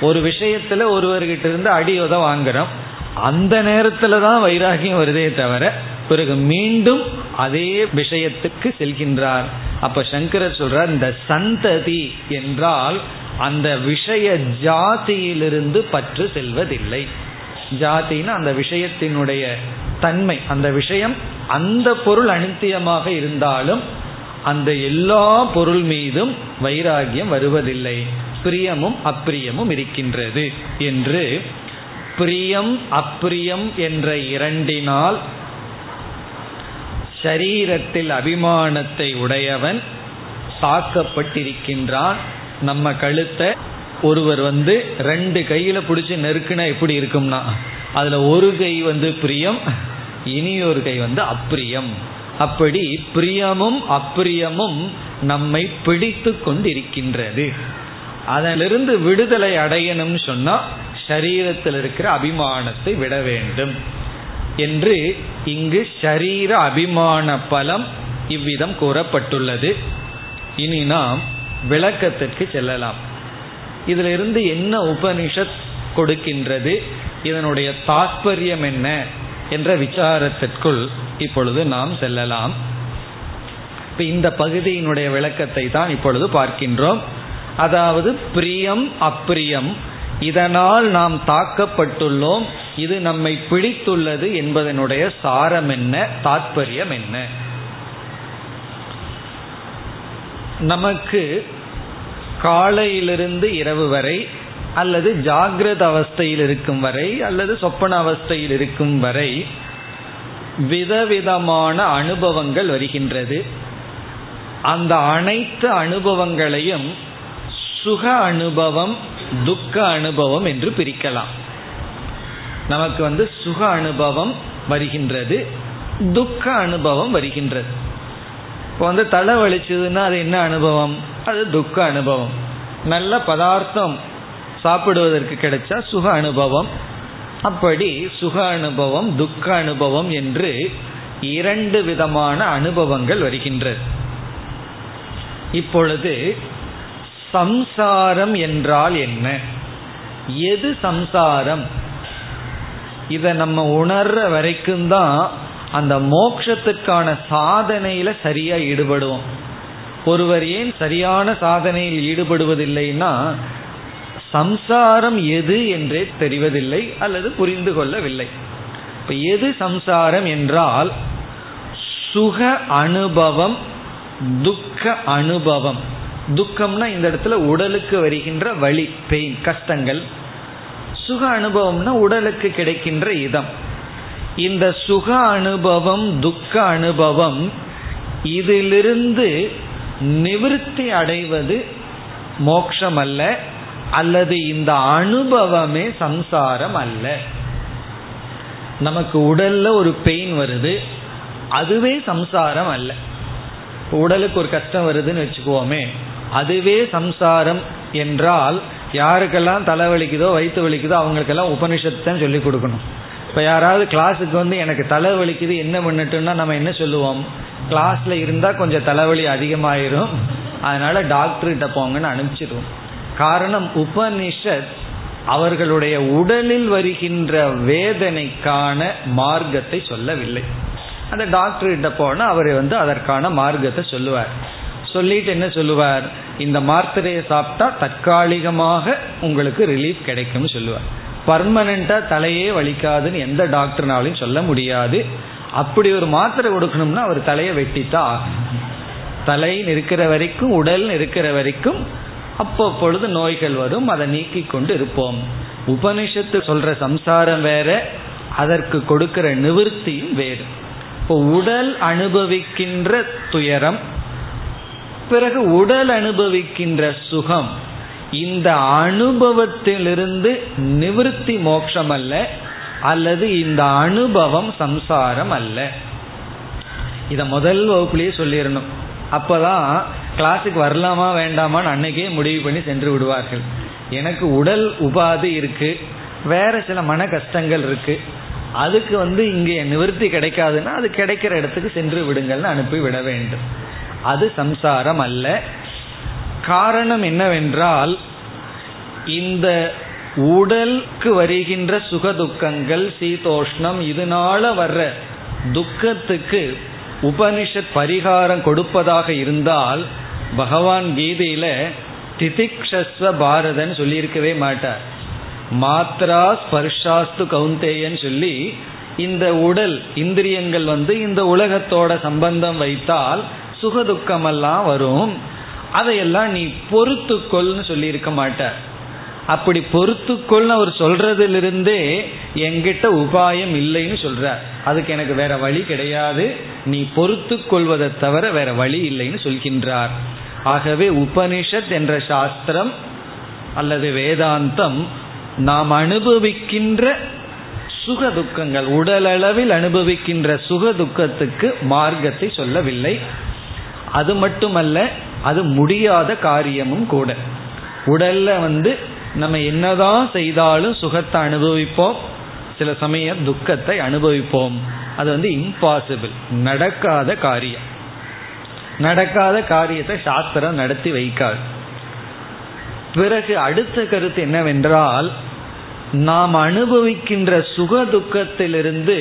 ஒரு விஷயத்துல ஒருவர்கிட்ட இருந்து அடியோத வாங்குறோம். அந்த நேரத்துல தான் வைராகியம் வருதே தவிர பிறகு மீண்டும் அதே விஷயத்துக்கு செல்கின்றார். அப்ப சங்கரர் சொல்றார் இந்த சந்ததி என்றால் அந்த விஷய ஜாதியிலிருந்து பற்று செல்வதில்லை. ஜாதினா அந்த விஷயத்தினுடைய தன்மை அந்த விஷயம் அந்த பொருள் அனித்தியமாக இருந்தாலும் அந்த எல்லா பொருள் மீதும் வைராகியம் வருவதில்லை. பிரியமும் அப்பிரியமும் இருக்கின்றது என்று பிரியம் அப்பிரியம் என்ற இரண்டினால் ஷரீரத்தில் அபிமானத்தை உடையவன் தாக்கப்பட்டிருக்கின்றான் நம்ம கழுத்தை ஒருவர் வந்து ரெண்டு கையில பிடிச்சி நெருக்குனா எப்படி இருக்கும்னா அதுல ஒரு கை வந்து பிரியம் இனி ஒரு கை வந்து அப்பிரியம். அப்படி பிரியமும் அப்பிரியமும் நம்மை பிடித்து கொண்டிருக்கின்றது. அதிலிருந்து விடுதலை அடையணும்னு சொன்னா சரீரத்தில் இருக்கிற அபிமானத்தை விட வேண்டும் என்று இங்கு ஷரீர அபிமான பலம் இவ்விதம் கூறப்பட்டுள்ளது. இனி நாம் விளக்கத்திற்கு செல்லலாம். இதிலிருந்து என்ன உபனிஷத் கொடுக்கின்றது? இதனுடைய தாற்பயம் என்ன? என்ற விசாரத்திற்குள் இப்பொழுது நாம் செல்லலாம். இப்ப இந்த பகுதியினுடைய விளக்கத்தை தான் இப்பொழுது பார்க்கின்றோம். அதாவது பிரியம் அப்பிரியம் இதனால் நாம் தாக்கப்பட்டுள்ளோம். இது நம்மை பிடித்துள்ளது என்பதனுடைய சாரம் என்ன? தாற்பயம் என்ன? நமக்கு காலையிலிருந்து இரவு வரை அல்லது ஜாகிரத அவஸ்தையில் இருக்கும் வரை அல்லது சொப்பன அவஸ்தையில் இருக்கும் வரை விதவிதமான அனுபவங்கள் வருகின்றது. அந்த அனைத்து அனுபவங்களையும் சுக அனுபவம் துக்க அனுபவம் என்று பிரிக்கலாம். நமக்கு வந்து சுக அனுபவம் வருகின்றது துக்க அனுபவம் வருகின்றது. இப்போ வந்து தலை வலிச்சதுன்னா அது என்ன அனுபவம்? அது துக்க அனுபவம். நல்ல பதார்த்தம் சாப்பிடுவதற்கு கிடைச்சா சுக அனுபவம். அப்படி சுக அனுபவம் துக்க அனுபவம் என்று இரண்டு விதமான அனுபவங்கள் வருகின்றது. இப்பொழுது சம்சாரம் என்றால் என்ன? எது சம்சாரம்? இதை நம்ம உணர்ற வரைக்கும் தான் அந்த மோட்சத்துக்கான சாதனையில சரியா ஈடுபடுவோம். ஒருவர் ஏன் சரியான சாதனையில் ஈடுபடுவதில்லைன்னா சம்சாரம் எது என்றே தெரிவதில்லை அல்லது புரிந்து கொள்ளவில்லை. இப்ப எது சம்சாரம் என்றால் சுக அனுபவம் துக்க அனுபவம். துக்கம்னா இந்த இடத்துல உடலுக்கு வருகின்ற வழி பெயின் கஷ்டங்கள். சுக அனுபவம்னா உடலுக்கு கிடைக்கின்ற இதம். இந்த சுக அனுபவம் துக்க அனுபவம் இதிலிருந்து நிவிருத்தி அடைவது மோக்ஷம் அல்ல அல்லது இந்த அனுபவமே சம்சாரம் அல்ல. நமக்கு உடல்ல ஒரு பெயின் வருது அதுவே சம்சாரம் அல்ல. உடலுக்கு ஒரு கஷ்டம் வருதுன்னு வச்சுக்குவோமே அதுவே சம்சாரம் என்றால் யாருக்கெல்லாம் தலை வலிக்குதோ வயிற்று வலிக்குதோ அவங்களுக்கெல்லாம் உபனிஷத்து சொல்லி கொடுக்கணும். இப்போ யாராவது கிளாஸுக்கு வந்து எனக்கு தலை வலிக்குது என்ன பண்ணட்டும்னா நம்ம என்ன சொல்லுவோம்? கிளாஸில் இருந்தால் கொஞ்சம் தலைவலி அதிகமாயிரும். அதனால டாக்டர்கிட்ட போங்கன்னு அனுப்பிச்சிடுவோம். காரணம் உபனிஷத் அவர்களுடைய உடலில் வருகின்ற வேதனைக்கான மார்க்கத்தை சொல்லவில்லை. அந்த டாக்டர் கிட்ட போனா அவர் வந்து அதற்கான மார்க்கத்தை சொல்லுவார். சொல்லிட்டு என்ன சொல்லுவார்? இந்த மாத்திரையை சாப்பிட்டா தற்காலிகமாக உங்களுக்கு ரிலீஃப் கிடைக்கும்னு சொல்லுவார். பர்மனண்டா தலையே வலிக்காதுன்னு எந்த டாக்டர்னாலையும் சொல்ல முடியாது. அப்படி ஒரு மாத்திரை கொடுக்கணும்னா அவர் தலையை வெட்டித்தான் தலை இருக்கிற வரைக்கும் உடல் இருக்கிற வரைக்கும் அப்பப்பொழுது நோய்கள் வரும் அதை நீக்கி கொண்டு இருப்போம். உபனிஷத்து சொல்ற சம்சாரம் வேற அதற்கு கொடுக்கிற நிவர்த்தியும் வேறு. இப்போ உடல் அனுபவிக்கின்ற துயரம் பிறகு உடல் அனுபவிக்கின்ற சுகம் இந்த அனுபவத்திலிருந்து நிவிருத்தி மோட்சம் அல்ல அல்லது இந்த அனுபவம் சம்சாரம் அல்ல. இத முதல் வகுப்புலயே சொல்லிடணும். அப்பதான் கிளாஸுக்கு வரலாமா வேண்டாமான்னு அன்னைக்கே முடிவு பண்ணி சென்று விடுவார்கள். எனக்கு உடல் உபாதி இருக்கு வேற சில மன கஷ்டங்கள் இருக்கு. அதுக்கு வந்து இங்கே நிவர்த்தி கிடைக்காதுன்னா அது கிடைக்கிற இடத்துக்கு சென்று விடுங்கள்னு அனுப்பி விட வேண்டும். அது சம்சாரம் அல்ல. காரணம் என்னவென்றால் இந்த உடலுக்கு வருகின்ற சுகதுக்கங்கள் சீதோஷ்ணம் இதனால வர்ற துக்கத்துக்கு உபனிஷத் பரிகாரம் கொடுப்பதாக இருந்தால் பகவான் கீதையில திதிக்ஷஸ்வ பாரதன் சொல்லியிருக்கவே மாட்டார். மாத்ரா ஸ்பர்ஷாஸ்து கவுந்தேயன்னு சொல்லி இந்த உடல் இந்திரியங்கள் வந்து இந்த உலகத்தோட சம்பந்தம் வைத்தால் சுகதுக்கமெல்லாம் வரும். அதையெல்லாம் நீ பொறுத்துக்கொள்னு சொல்லியிருக்க மாட்டார். அப்படி பொறுத்துக்கொள்னு அவர் சொல்றதிலிருந்தே என்கிட்ட உபாயம் இல்லைன்னு சொல்றார். அதுக்கு எனக்கு வேற வழி கிடையாது. நீ பொறுத்து கொள்வதை தவிர வேற வழி இல்லைன்னு சொல்கின்றார். ஆகவே உபனிஷத் என்ற சாஸ்திரம் அல்லது வேதாந்தம் நாம் அனுபவிக்கின்ற சுக துக்கங்கள் உடலளவில் அனுபவிக்கின்ற சுக துக்கத்துக்கு மார்க்கத்தை சொல்லவில்லை. அது மட்டுமல்ல அது முடியாத காரியமும் கூட. உடல்ல வந்து நம்ம என்னதான் செய்தாலும் சுகத்தை அனுபவிப்போம் சில சமயம் துக்கத்தை அனுபவிப்போம். அது வந்து இம்பாசிபிள் நடக்காத காரியம். நடக்காத காரியத்தை சாஸ்திரம் நடத்தி வைக்காது. பிறகு அடுத்த கருத்து என்னவென்றால் நாம் அனுபவிக்கின்ற சுக துக்கத்திலிருந்து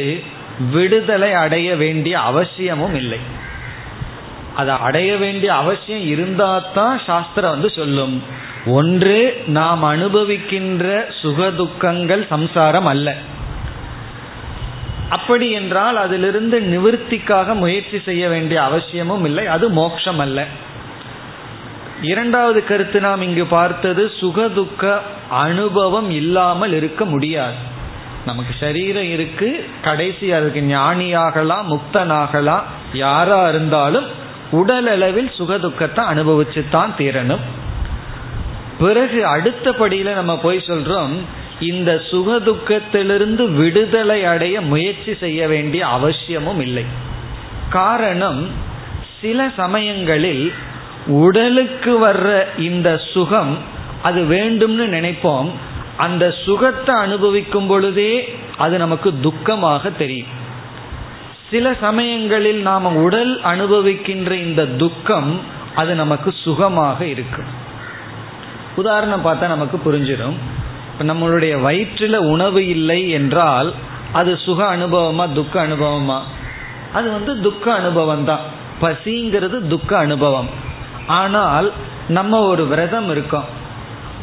விடுதலை அடைய வேண்டிய அவசியமும் இல்லை. அதை அடைய வேண்டிய அவசியம் இருந்தாதான் சாஸ்திரம் வந்து சொல்லும். ஒன்று நாம் அனுபவிக்கின்ற சுகதுக்கங்கள் சம்சாரம் அல்ல. அப்படி என்றால் அதிலிருந்து நிவர்த்திக்காக முயற்சி செய்ய வேண்டிய அவசியமும் இல்லை அது மோட்சம் அல்ல இரண்டாவது கருத்து நாம் இங்கு பார்த்தது சுகதுக்க அனுபவம் இல்லாமல் இருக்க முடியாது. நமக்கு சரீரம் இருக்கு கடைசி அதுக்கு ஞானியாகலாம் முக்தனாகலாம் யாரா இருந்தாலும் உடல் அளவில் சுகதுக்கத்தை அனுபவிச்சு தான் தீரணும். பிறகு அடுத்த படியில நம்ம போய் சொல்றோம் இந்த சுகதுக்கத்திலிருந்து விடுதலை அடைய முயற்சி செய்ய வேண்டிய அவசியமும் இல்லை. காரணம் சில சமயங்களில் உடலுக்கு வர்ற இந்த சுகம் அது வேண்டும்னு நினைப்போம். அந்த சுகத்தை அனுபவிக்கும் பொழுதே அது நமக்கு துக்கமாக தெரியும். சில சமயங்களில் நாம் உடல் அனுபவிக்கின்ற இந்த துக்கம் அது நமக்கு சுகமாக இருக்கும். உதாரணம் பார்த்தா நமக்கு புரிஞ்சிடும். நம்மளுடைய வயிற்றில் உணவு இல்லை என்றால் அது சுக அனுபவமா துக்க அனுபவமா? அது வந்து துக்க அனுபவம் தான். பசிங்கிறது துக்க அனுபவம். ஆனால் நம்ம ஒரு விரதம் இருக்கோம்.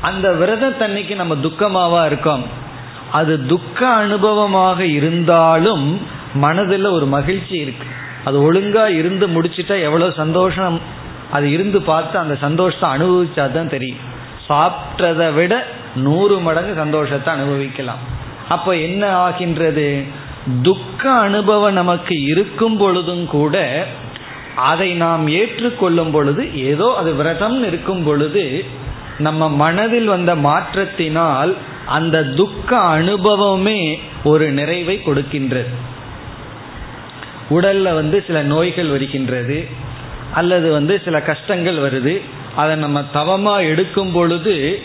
அந்த விரதத்தன்னைக்கு நம்ம துக்கமாவா இருக்கோம். அது துக்க அனுபவமாக இருந்தாலும் மனதில் ஒரு மகிழ்ச்சி இருக்கு. அது ஒழுங்கா இருந்து முடிச்சுட்டா எவ்வளோ சந்தோஷம். அது இருந்து பார்த்து அந்த சந்தோஷத்தை அனுபவிச்சா தான் தெரியும். சாப்பிட்டதை விட நூறு மடங்கு சந்தோஷத்தை அனுபவிக்கலாம். அப்போ என்ன ஆகின்றது? துக்க அனுபவம் நமக்கு இருக்கும் பொழுதும் கூட அதை நாம் ஏற்றுக்கொள்ளும் பொழுது ஏதோ அது விரதம் இருக்கும் பொழுது நம்ம மனதில் வந்த மாற்றத்தினால் அந்த துக்க அனுபவமே ஒரு நிறைவை கொடுக்கின்றது. உடல்ல வந்து சில நோய்கள் வருகின்றது அல்லது வந்து சில கஷ்டங்கள் வருது அதை நம்ம தவமா எடுக்கும் பொழுது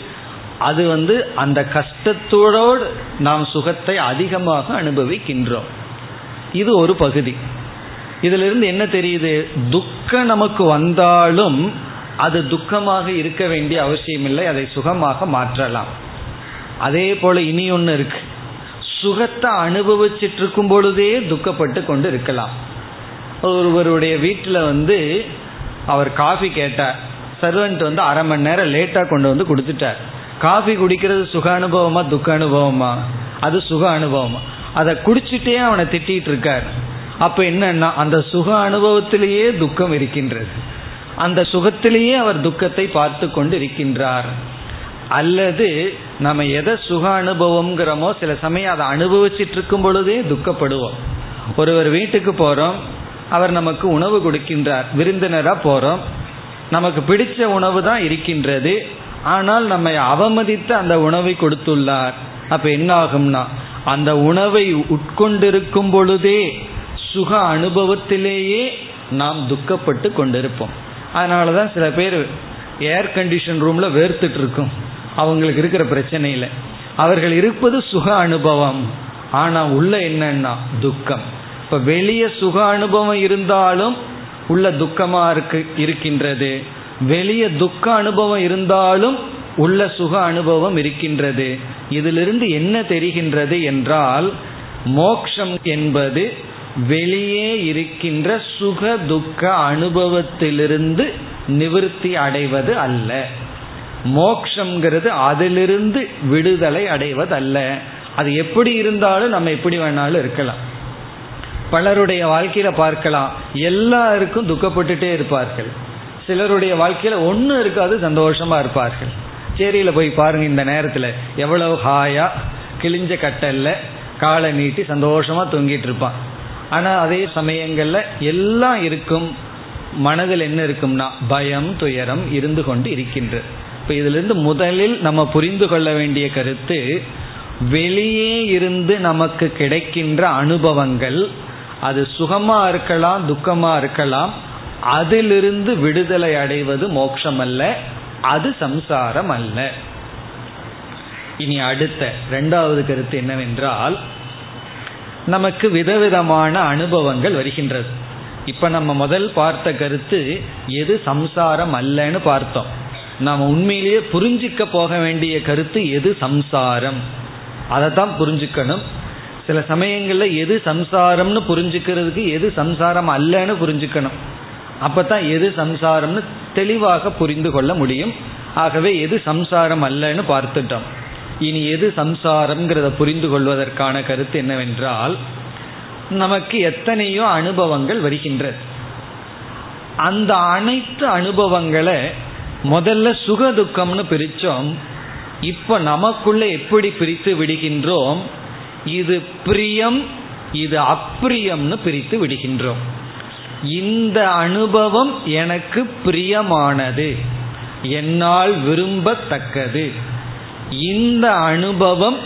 அது வந்து அந்த கஷ்டத்தோடு நாம் சுகத்தை அதிகமாக அனுபவிக்கின்றோம். இது ஒரு பகுதி. இதிலிருந்து என்ன தெரியுது? துக்கம் நமக்கு வந்தாலும் அது துக்கமாக இருக்க வேண்டிய அவசியம் இல்லை அதை சுகமாக மாற்றலாம். அதே போல இனி ஒன்று இருக்கு. சுகத்தை அனுபவிச்சுட்டு இருக்கும் பொழுதே துக்கப்பட்டு கொண்டு இருக்கலாம். ஒருவருடைய வீட்டில் வந்து அவர் காஃபி கேட்டார். சர்வெண்ட் வந்து அரை மணி நேரம் லேட்டாக கொண்டு வந்து கொடுத்துட்டார். காஃபி குடிக்கிறது சுக அனுபவமா துக்க அனுபவமா? அது சுக அனுபவமா. அதை குடிச்சிட்டே அவனை திட்டிகிட்டு இருக்கார். அப்ப என்னன்னா அந்த சுக அனுபவத்திலேயே துக்கம் இருக்கின்றது. அந்த சுகத்திலேயே அவர் துக்கத்தை பார்த்து கொண்டு இருக்கின்றார் அல்லது நம்ம எதை சுக அனுபவம்ங்கிறோமோ சில சமயம் அதை அனுபவிச்சிட்டு இருக்கும் பொழுதே துக்கப்படுவோம். ஒருவர் வீட்டுக்கு போகிறோம் அவர் நமக்கு உணவு கொடுக்கின்றார். விருந்தினராக போகிறோம் நமக்கு பிடிச்ச உணவு தான் இருக்கின்றது. ஆனால் நம்மை அவமதித்து அந்த உணவை கொடுத்துள்ளார். அப்ப என்ன ஆகும்னா அந்த உணவை உட்கொண்டிருக்கும் பொழுதே சுக அனுபவத்திலேயே நாம் துக்கப்பட்டு கொண்டிருப்போம். அதனால தான் சில பேர் ஏர் கண்டிஷன் ரூம்ல வேர்த்துட்டு இருக்கும் அவங்களுக்கு இருக்கிற பிரச்சனையில். அவர்கள் இருப்பது சுக அனுபவம். ஆனால் உள்ள என்னன்னா துக்கம். இப்போ வெளியே சுக அனுபவம் இருந்தாலும் உள்ள துக்கமாக இருக்கு இருக்கின்றது. வெளியே துக்க அனுபவம் இருந்தாலும் உள்ள சுக அனுபவம் இருக்கின்றது. இதிலிருந்து என்ன தெரிகின்றது என்றால் மோக்ஷம் என்பது வெளியே இருக்கின்ற சுக துக்க அனுபவத்திலிருந்து நிவிருத்தி அடைவது அல்ல. மோக்ஷங்கிறது அதிலிருந்து விடுதலை அடைவது அல்ல. அது எப்படி இருந்தாலும் நம்ம எப்படி வேணாலும் இருக்கலாம். பலருடைய வாழ்க்கையில பார்க்கலாம். எல்லாருக்கும் துக்கப்பட்டுட்டே இருப்பார்கள். சிலருடைய வாழ்க்கையில ஒன்றும் இருக்காது சந்தோஷமா இருப்பார்கள். சேரியில போய் பாருங்க இந்த நேரத்துல எவ்வளவு ஹாயா கிழிஞ்ச கட்டல்ல காலை நீட்டி சந்தோஷமா தொங்கிட்டு இருப்பான். ஆனா அதே சமயங்கள்ல எல்லாம் இருக்கும் மனதில் என்ன இருக்கும்னா பயம் துயரம் இருந்து கொண்டு இருக்கின்றது இப்போ இதிலிருந்து முதலில் நம்ம புரிந்து கொள்ள வேண்டிய கருத்து வெளியே இருந்து நமக்கு கிடைக்கின்ற அனுபவங்கள் அது சுகமா இருக்கலாம் துக்கமா இருக்கலாம் அதிலிருந்து விடுதலை அடைவது மோட்சம் அல்ல அது சம்சாரம் அல்ல இனி அடுத்த இரண்டாவது கருத்து என்னவென்றால் நமக்கு விதவிதமான அனுபவங்கள் வருகின்றது. இப்ப நம்ம முதல் பார்த்த கருத்து எது சம்சாரம் அல்லன்னு பார்த்தோம். நாம் உண்மையிலேயே புரிஞ்சிக்க போக வேண்டிய கருத்து எது சம்சாரம்? அதை தான் புரிஞ்சுக்கணும். சில சமயங்களில் எது சம்சாரம்னு புரிஞ்சுக்கிறதுக்கு எது சம்சாரம் அல்லன்னு புரிஞ்சுக்கணும். அப்பதான் எது சம்சாரம்னு தெளிவாக புரிந்து கொள்ள முடியும். ஆகவே எது சம்சாரம் அல்லன்னு பார்த்துட்டோம். இனி எது சம்சாரம்ங்கிறத புரிந்து கொள்வதற்கான கருத்து என்னவென்றால் நமக்கு எத்தனையோ அனுபவங்கள் வருகின்றது. அந்த அனைத்து அனுபவங்களை முதல்ல சுக துக்கம்னு பிரித்தோம். இப்போ நமக்குள்ள எப்படி பிரித்து விடுகின்றோம்? இது பிரியம் இது அப்பிரியம்னு பிரித்து விடுகின்றோம். இந்த அனுபவம் எனக்கு பிரியமானது. என்னால் விரும்பத்தக்கது. இந்த அனுபவம்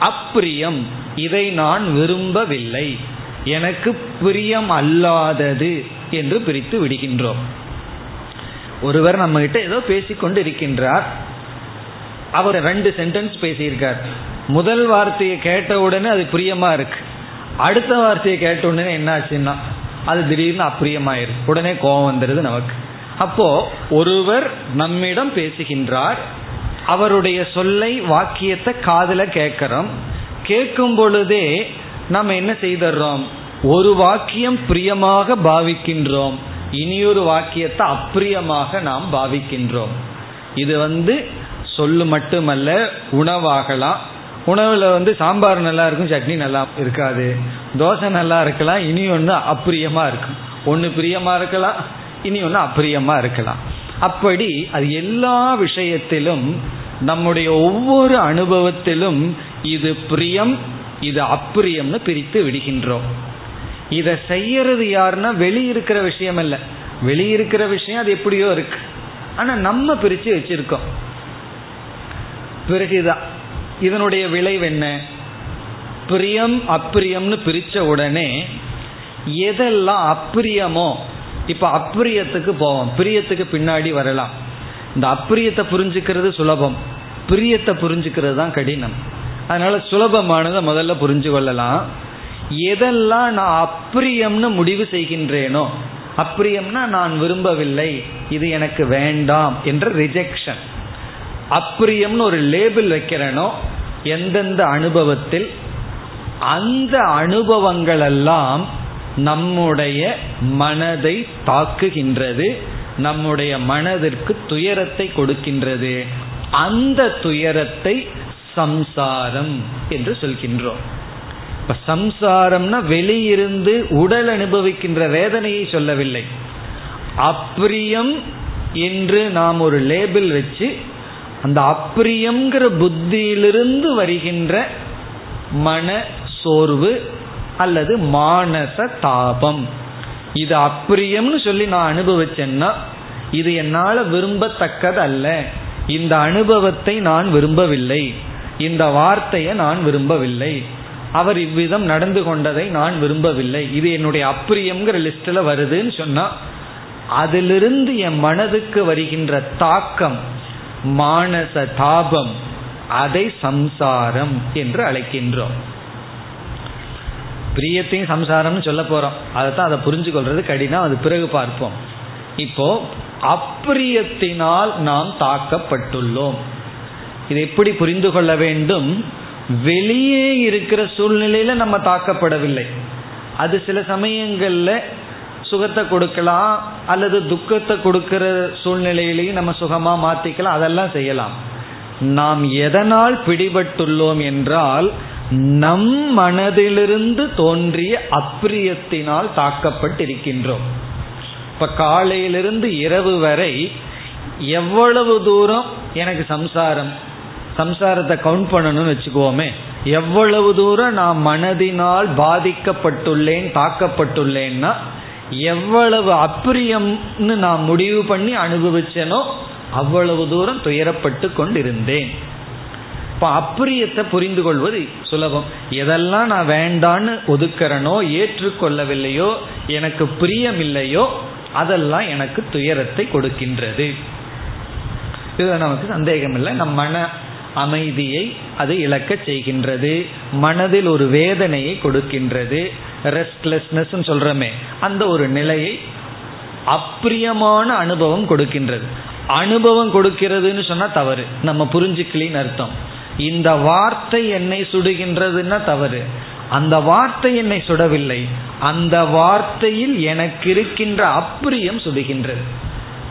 அப்பிரியம். இதை நான் விரும்பவில்லை. எனக்கு பிரியம் அல்லாதது என்று பிரித்து விடுகின்றோம். ஒருவர் நம்ம கிட்ட ஏதோ பேசிக்கொண்டு இருக்கின்றார் அவர் ரெண்டு சென்டென்ஸ் பேசியிருக்கார். முதல் வார்த்தையை கேட்ட உடனே அது பிரியமா இருக்கு. அடுத்த வார்த்தையை கேட்ட உடனே என்ன ஆச்சுன்னா அது திடீர்னு அப்பிரியமாயிருக்கு உடனே கோபம் வந்துடுது நமக்கு. அப்போ ஒருவர் நம்மிடம் பேசுகின்றார் அவருடைய சொல்லை வாக்கியத்தை காதல கேட்கிறோம் கேட்கும் பொழுதே நம்ம என்ன செய்தர்றோம்? ஒரு வாக்கியம் பிரியமாக பாவிக்கின்றோம். இனியொரு வாக்கியத்தை அப்பிரியமாக நாம் பாவிக்கின்றோம். இது வந்து சொல்லு மட்டுமல்ல உணவாகலாம். உணவில் வந்து சாம்பார் நல்லா இருக்கும் சட்னி நல்லா இருக்காது. தோசை நல்லா இருக்கலாம் இனி ஒன்று அப்பிரியமாக இருக்கும். ஒன்று பிரியமாக இருக்கலாம் இனி ஒன்று அப்பிரியமாக இருக்கலாம். அப்படி அது எல்லா விஷயத்திலும் நம்முடைய ஒவ்வொரு அனுபவத்திலும் இது பிரியம் இது அப்பிரியம்னு பிரித்து விடுகின்றோம். இதை செய்யறது யாருன்னா வெளியிருக்கிற விஷயம் இல்லை. வெளியிருக்கிற விஷயம் அது எப்படியோ இருக்கு. ஆனா நம்ம பிரிச்சு வச்சிருக்கோம். பிறகுதான். இதனுடைய விளைவு என்ன? பிரியம் அப்பிரியம்னு பிரித்த உடனே எதெல்லாம் அப்பிரியமோ இப்போ அப்பிரியத்துக்கு போவோம். பிரியத்துக்கு பின்னாடி வரலாம். இந்த அப்பிரியத்தை புரிஞ்சுக்கிறது சுலபம். பிரியத்தை புரிஞ்சுக்கிறது தான் கடினம். அதனால சுலபமானதை முதல்ல புரிஞ்சு கொள்ளலாம். எதெல்லாம் நான் அப்பிரியம்னு முடிவு செய்கின்றேனோ அப்பிரியம்னா நான் விரும்பவில்லை இது எனக்கு வேண்டாம் என்ற ரிஜெக்ஷன் அப்பிரியம்னு ஒரு லேபிள் வைக்கிறேனோ எந்தெந்த அனுபவத்தில் அந்த அனுபவங்கள் எல்லாம் நம்முடைய மனதை தாக்குகின்றது நம்முடைய மனதிற்கு துயரத்தை கொடுக்கின்றது. அந்த துயரத்தை சம்சாரம் என்று சொல்கின்றோம். இப்ப சம்சாரம்னா வெளியிருந்து உடல் அனுபவிக்கின்ற வேதனையை சொல்லவில்லை. அப்பிரியம் என்று நாம் ஒரு லேபிள் வச்சு அந்த அப்பிரியங்கிற புத்தியிலிருந்து வருகின்ற மன சோர்வு அல்லது மானச தாபம். இது அப்பிரியம்னு சொல்லி நான் அனுபவிச்சேன்னா இது என்னால் விரும்பத்தக்கது அல்ல இந்த அனுபவத்தை நான் விரும்பவில்லை. இந்த வார்த்தையை நான் விரும்பவில்லை. அவர் இவ்விதம் நடந்து கொண்டதை நான் விரும்பவில்லை. இது என்னுடைய அப்பிரியம்ங்கிற லிஸ்டில் வருதுன்னு சொன்னா அதிலிருந்து என் மனதுக்கு வருகின்ற தாக்கம் மானச தாபம் அதை சம்சாரம் என்று அழைக்கின்றோம். பிரியத்தையும் சம்சாரம்னு சொல்ல போறோம். தான் அதை புரிஞ்சு கொள்றது கடினம். அது பிறகு பார்ப்போம். இப்போ அப்பிரியத்தினால் நாம் தாக்கப்பட்டுள்ளோம். இது எப்படி புரிந்து கொள்ள வேண்டும்? வெளியே இருக்கிற சூழ்நிலையில நம்ம தாக்கப்படவில்லை. அது சில சமயங்கள்ல சுகத்தை கொடுக்கலாம் அல்லது துக்கத்தை கொடுக்கிற சூழ்நிலையிலையும் நம்ம சுகமா மாத்திக்கலாம் அதெல்லாம் செய்யலாம். நாம் எதனால் பிடிபட்டுள்ளோம் என்றால் நம் மனதிலிருந்து தோன்றிய அப்பிரியத்தினால் தாக்கப்பட்டிருக்கின்றோம். இப்ப காலையிலிருந்து இரவு வரை எவ்வளவு தூரம் எனக்கு சம்சாரம் சம்சாரத்தை கவுண்ட் பண்ணணும்னு வச்சுக்கோமே எவ்வளவு தூரம் நான் மனதினால் பாதிக்கப்பட்டுள்ளேன் தாக்கப்பட்டுள்ளேன்னா எவ்வளவு அப்பிரியம்னு நான் முடிவு பண்ணி அனுபவிச்சேனோ அவ்வளவு தூரம் துயரப்பட்டு கொண்டிருந்தேன். இப்போ அப்பிரியத்தை புரிந்து கொள்வது சுலபம். எதெல்லாம் நான் வேண்டான்னு ஒதுக்கிறனோ ஏற்றுக்கொள்ளவில்லையோ எனக்கு பிரியம் இல்லையோ அதெல்லாம் எனக்கு துயரத்தை கொடுக்கின்றது. இது நமக்கு சந்தேகம் இல்லை நம் மன அமைதியை அது இழக்க செய்கின்றது. மனதில் ஒரு வேதனையை கொடுக்கின்றது. ரெஸ்ட்லெஸ்னஸ் சொல்றமே அந்த ஒரு நிலையை அப்பிரியமான அனுபவம் கொடுக்கின்றது. அனுபவம் கொடுக்கிறதுன்னு சொன்னா தவறு. நம்ம புரிஞ்சுக்கலின்னு அர்த்தம். இந்த வார்த்தை என்னை சுடுகின்றதுன்னா தவறு. அந்த வார்த்தை என்னை சுடவில்லை. அந்த வார்த்தையில் எனக்கு இருக்கின்ற அப்பிரியம் சுடுகின்றது.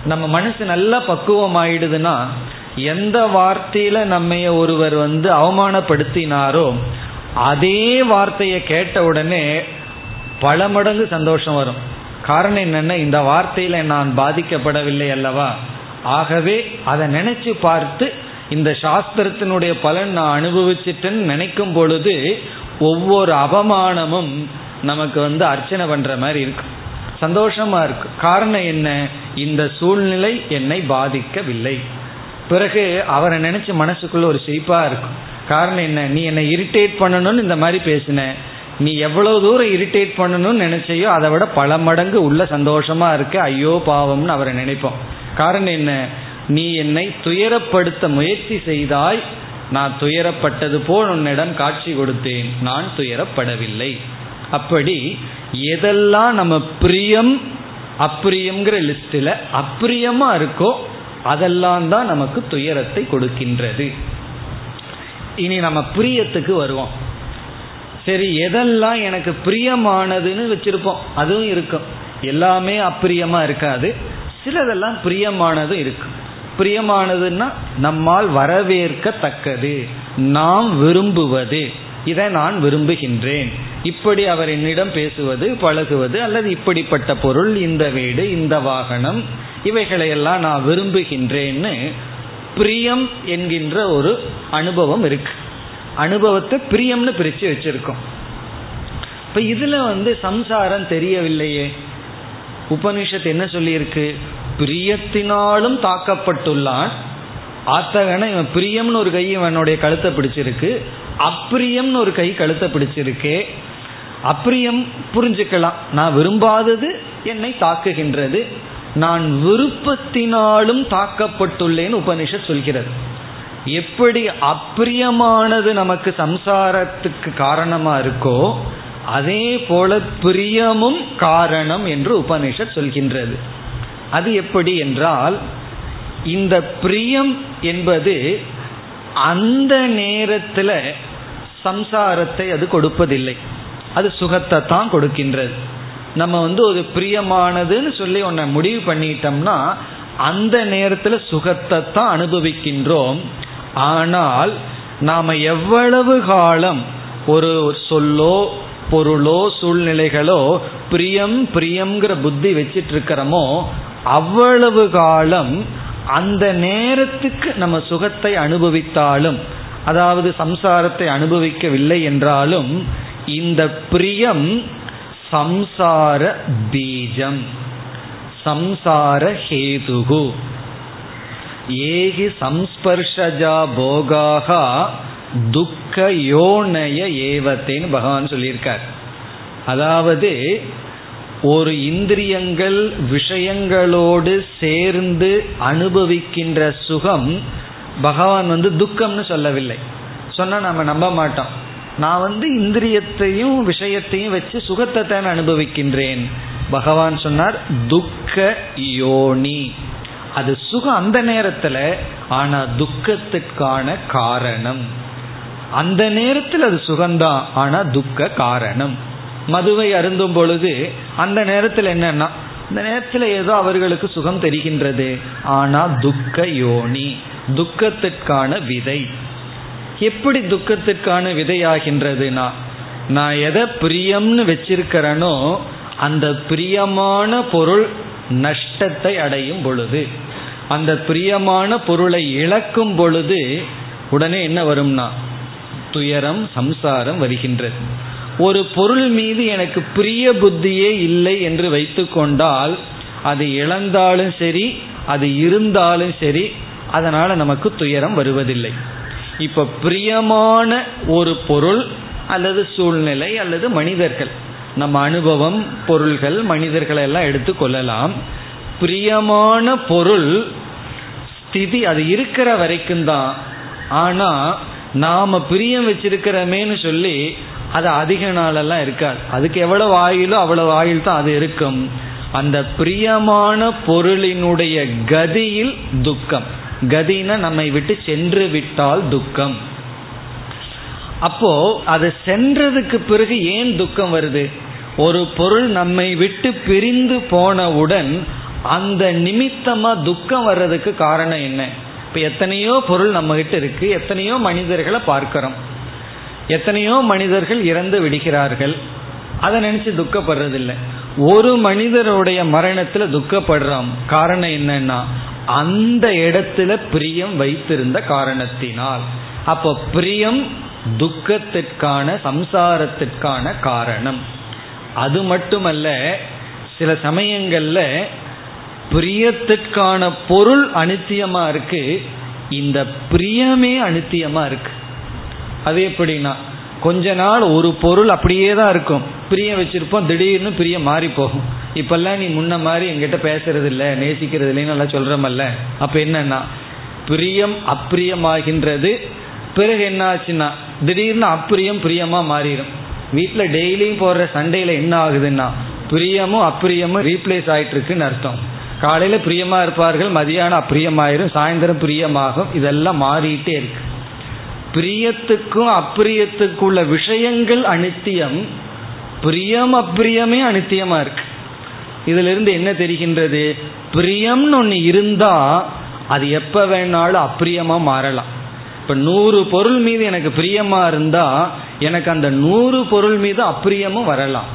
நம்ம மனசு நல்லா பக்குவம் ஆயிடுதுன்னா எந்த வார்த்தையில நம்மைய ஒருவர் வந்து அவமானப்படுத்தினாரோ அதே வார்த்தையை கேட்ட உடனே பல மடங்கு சந்தோஷம் வரும். காரணம் என்னன்னா இந்த வார்த்தையில நான் பாதிக்கப்படவில்லை அல்லவா? ஆகவே அதை நினைச்சு பார்த்து இந்த சாஸ்திரத்தினுடைய பலன் நான் அனுபவிச்சிட்டேன்னு நினைக்கும் பொழுது ஒவ்வொரு அவமானமும் நமக்கு வந்து அர்ச்சனை பண்ற மாதிரி இருக்கு. சந்தோஷமா இருக்கு. காரணம் என்ன? இந்த சூழ்நிலை என்னை பாதிக்கவில்லை. பிறகு அவரை நினைச்சு மனசுக்குள்ள ஒரு சிரிப்பா இருக்கும். காரணம் என்ன? நீ என்னை இரிட்டேட் பண்ணணும்னு இந்த மாதிரி பேசின. நீ எவ்வளவு தூரம் இரிட்டேட் பண்ணணும்னு நினைச்சையோ அதை விட பல மடங்கு உள்ள சந்தோஷமா இருக்க ஐயோ பாவம்னு அவரை நினைப்போம். காரணம் என்ன? நீ என்னை துயரப்படுத்த முயற்சி செய்தாய் நான் துயரப்பட்டது போல் உன்னிடம் காட்சி கொடுத்தேன் நான் துயரப்படவில்லை. அப்படி எதெல்லாம் நம்ம பிரியம் அப்பிரியம்ங்கிற லிஸ்டில் அப்பிரியமா இருக்கோ அதெல்லாம் தான் நமக்கு துயரத்தை கொடுக்கின்றது. இனி நம்ம பிரியத்துக்கு வருவோம். சரி எதெல்லாம் எனக்கு பிரியமானதுன்னு வச்சிருப்போம். அதுவும் இருக்கும். எல்லாமே அப்பிரியமா இருக்காது. சிலதெல்லாம் பிரியமானதும் இருக்கும். பிரியமானதுன்னா நம்மால் வரவேற்கத்தக்கது. நாம் விரும்புவது. இதை நான் விரும்புகின்றேன். இப்படி அவர் என்னிடம் பேசுவது பழகுவது அல்லது இப்படிப்பட்ட பொருள் இந்த வீடு இந்த வாகனம் இவைகளையெல்லாம் நான் விரும்புகின்றேன்னு பிரியம் என்கின்ற ஒரு அனுபவம் இருக்கு. அனுபவத்தை பிரியம்னு பிரித்து வச்சிருக்கோம். இப்ப இதுல வந்து சம்சாரம் தெரியவில்லையே. உபனிஷத்து என்ன சொல்லியிருக்கு? பிரியத்தினாலும் தாக்கப்பட்டுள்ளான். ஆத்தகன இவன் பிரியம்னு ஒரு கை இவனுடைய கழுத்தை பிடிச்சிருக்கு. அப்பிரியம்னு ஒரு கை கழுத்தை பிடிச்சிருக்கு. அப்பிரியம் புரிஞ்சுக்கலாம். நான் விரும்பாதது என்னை தாக்குகின்றது. நான் விருப்பத்தினாலும் தாக்கப்பட்டுள்ளேன் உபனிஷத் சொல்கிறது. எப்படி அப்பிரியமானது நமக்கு சம்சாரத்துக்கு காரணமா இருக்கோ அதே போல பிரியமும் காரணம் என்று உபனிஷத் சொல்கின்றது. அது எப்படி என்றால் இந்த பிரியம் என்பது அந்த நேரத்தில் சம்சாரத்தை அது கொடுப்பதில்லை. அது சுகத்தை தான் கொடுக்கின்றது. நம்ம வந்து ஒரு பிரியமானதுன்னு சொல்லி ஒன்றை முடிவு பண்ணிட்டோம்னா அந்த நேரத்தில் சுகத்தை தான் அனுபவிக்கின்றோம். ஆனால் நாம் எவ்வளவு காலம் ஒரு சொல்லோ பொருளோ சூழ்நிலைகளோ பிரியம் பிரியம்ங்கிற புத்தி வச்சிட்டு இருக்கிறோமோ அவ்வளவு காலம் அந்த நேரத்துக்கு நம்ம சுகத்தை அனுபவித்தாலும் அதாவது சம்சாரத்தை அனுபவிக்கவில்லை என்றாலும் இந்த பிரியம் சம்சார பீஜம் சம்சார ஹேதுகு. ஏகி சம்ஸ்பர்ஷஜா போகாக துக்க யோனய ஏவத்தேன்னு பகவான் சொல்லியிருக்கார். அதாவது ஒரு இந்திரியங்கள் விஷயங்களோடு சேர்ந்து அனுபவிக்கின்ற சுகம் பகவான் வந்து துக்கம்னு சொல்லவில்லை. சொன்னால் நம்ம நம்ப மாட்டோம். நான் வந்து இந்திரியத்தையும் விஷயத்தையும் வச்சு சுகத்தை தான் அனுபவிக்கின்றேன். பகவான் சொன்னார் துக்க யோனி. அது சுகம் அந்த நேரத்தில் ஆனா துக்கத்திற்கான காரணம். அந்த நேரத்தில் அது சுகம்தான் ஆனா துக்க காரணம். மதுவை அருந்தும் பொழுது அந்த நேரத்தில் என்னன்னா இந்த நேரத்தில் ஏதோ அவர்களுக்கு சுகம் தெரிகின்றது ஆனா துக்க யோனி துக்கத்திற்கான விதை. எப்படி துக்கத்திற்கான விதையாகின்றதுனா நான் எதை பிரியம்னு வச்சிருக்கிறேனோ அந்த பிரியமான பொருள் நஷ்டத்தை அடையும் பொழுது. அந்த பிரியமான பொருளை இழக்கும் பொழுது உடனே என்ன வரும்னா? துயரம் சம்சாரம் வருகின்றது. ஒரு பொருள் மீது எனக்கு பிரிய புத்தியே இல்லை என்று வைத்துக்கொண்டால் அது இழந்தாலும் சரி அது இருந்தாலும் சரி அதனால நமக்கு துயரம் வருவதில்லை. இப்ப பிரியமான ஒரு பொருள் அல்லது சூழ்நிலை அல்லது மனிதர்கள் நம்ம அனுபவம் பொருள்கள் மனிதர்களை எல்லாம் எடுத்து கொள்ளலாம். பிரியமான பொருள் ஸ்திதி அது இருக்கிற வரைக்கும் தான். ஆனா நாம பிரியம் வச்சிருக்கிறோமேன்னு சொல்லி அது அதிக நாளெல்லாம் இருக்காது. அதுக்கு எவ்வளவு ஆயிலோ அவ்வளவு ஆயில் தான் அது இருக்கும். அந்த பிரியமான பொருளினுடைய கதியில் துக்கம். கதினா நம்மை விட்டு சென்று விட்டால் துக்கம். அப்போ அது சென்றதுக்கு பிறகு ஏன் துக்கம் வருது? ஒரு பொருள் நம்மை விட்டு பிரிந்து போனவுடன் அந்த நிமித்தமா துக்கம் வர்றதுக்கு காரணம் என்ன? இப்ப எத்தனையோ பொருள் நம்ம கிட்ட இருக்கு. எத்தனையோ மனிதர்களை பார்க்கிறோம். எத்தனையோ மனிதர்கள் இறந்து விடுகிறார்கள். அதை நினைச்சு துக்கப்படுறதில்லை. ஒரு மனிதருடைய மரணத்துல துக்கப்படுறோம். காரணம் என்னன்னா அந்த இடத்துல பிரியம் வைத்திருந்த காரணத்தினால். அப்போ பிரியம் துக்கத்திற்கான சம்சாரத்திற்கான காரணம். அது மட்டுமல்ல சில சமயங்கள்ல பிரியத்துக்கான பொருள் அனித்தியமா இருக்கு. இந்த பிரியமே அனித்தியமா இருக்கு. அது எப்படின்னா கொஞ்ச நாள் ஒரு பொருள் அப்படியே தான் இருக்கும். பிரியம் வச்சிருப்போம் திடீர்னு பிரியம் மாறி போகும். இப்பெல்லாம் நீ முன்ன மாதிரி எங்கிட்ட பேசுறது இல்லை நேசிக்கிறது இல்லைன்னு நல்லா சொல்றமல்ல. அப்ப என்னன்னா பிரியம் அப்பிரியமாகின்றது. பிறகு என்ன ஆச்சுன்னா திடீர்னு அப்பிரியம் பிரியமா மாறிடும். வீட்டில் டெய்லியும் போடுற சண்டையில என்ன ஆகுதுன்னா பிரியமும் அப்பிரியமும் ரீப்ளேஸ் ஆயிட்டு இருக்குன்னு அர்த்தம். காலையில பிரியமா இருப்பார்கள் மதியானம் அப்பிரியமாயிரும் சாயந்தரம் பிரியமாகும். இதெல்லாம் மாறிட்டே இருக்கு. பிரியத்துக்கும் அப்பிரியத்துக்குள்ள விஷயங்கள் அனித்தியம் பிரியம் அப்பிரியமே அனித்தியமா இருக்கு. இதுல இருந்து என்ன தெரிகின்றது? பிரியம்னு ஒன்று இருந்தா அது எப்ப வேணாலும் அப்பிரியமா மாறலாம். இப்ப நூறு பொருள் மீது எனக்கு பிரியமா இருந்தா எனக்கு அந்த நூறு பொருள் மீது அப்பிரியமும் வரலாம்.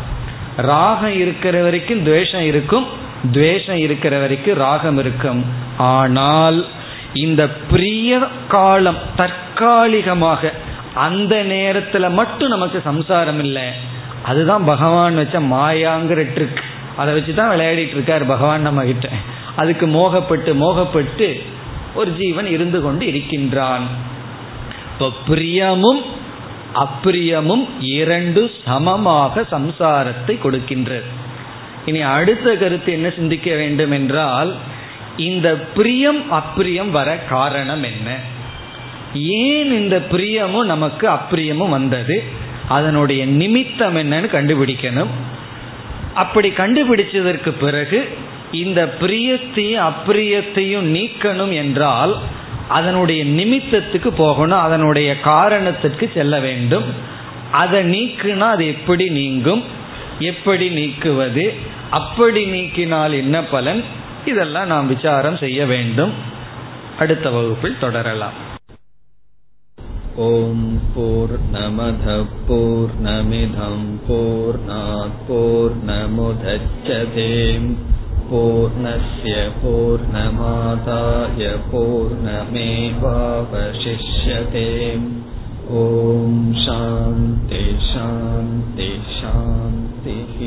ராகம் இருக்கிற வரைக்கும் துவேஷம் இருக்கும் துவேஷம் இருக்கிற வரைக்கும் ராகம் இருக்கும். ஆனால் இந்த பிரிய காலம் தற்காலிகமாக அந்த நேரத்துல மட்டும் நமக்கு சம்சாரம் இல்லை. அதுதான் பகவான் வச்ச மாயாங்கிற ட்ரிக் அதை வச்சு தான் விளையாடிட்டு இருக்கார் பகவான் நம்ம கிட்ட அதுக்கு மோகப்பட்டு மோகப்பட்டு ஒரு ஜீவன் இருந்து கொண்டு இருக்கின்றான். இப்போ பிரியமும் அப்பிரியமும் இரண்டு சமமாக சம்சாரத்தை கொடுக்கின்றது. இனி அடுத்த கருத்து என்ன சிந்திக்க வேண்டும் என்றால் இந்த பிரியம் அப்பிரியம் வர காரணம் என்ன? ஏன் இந்த பிரியமும் நமக்கு அப்பிரியமும் வந்தது? அதனுடைய நிமித்தம் என்னன்னு கண்டுபிடிக்கணும். அப்படி கண்டுபிடிச்சதற்கு பிறகு இந்த பிரியத்தையும் அப்பிரியத்தையும் நீக்கணும் என்றால் அதனுடைய நிமித்தத்துக்கு போகணும் அதனுடைய காரணத்திற்கு செல்ல வேண்டும். அதை நீக்குனா அது எப்படி நீங்கும்? எப்படி நீக்குவது? அப்படி நீக்கினால் என்ன பலன் இதெல்லாம் நாம் விசாரம் செய்ய வேண்டும் அடுத்த வகுப்பில் தொடரலாம் ॐ पूर्णमधः पूर्णमिधं पूर्णात्पूर्णमुदच्छते पूर्णस्य पूर्णमादाय पूर्णमेवावशिष्यते ॐ शान्ति शान्ति शान्तिः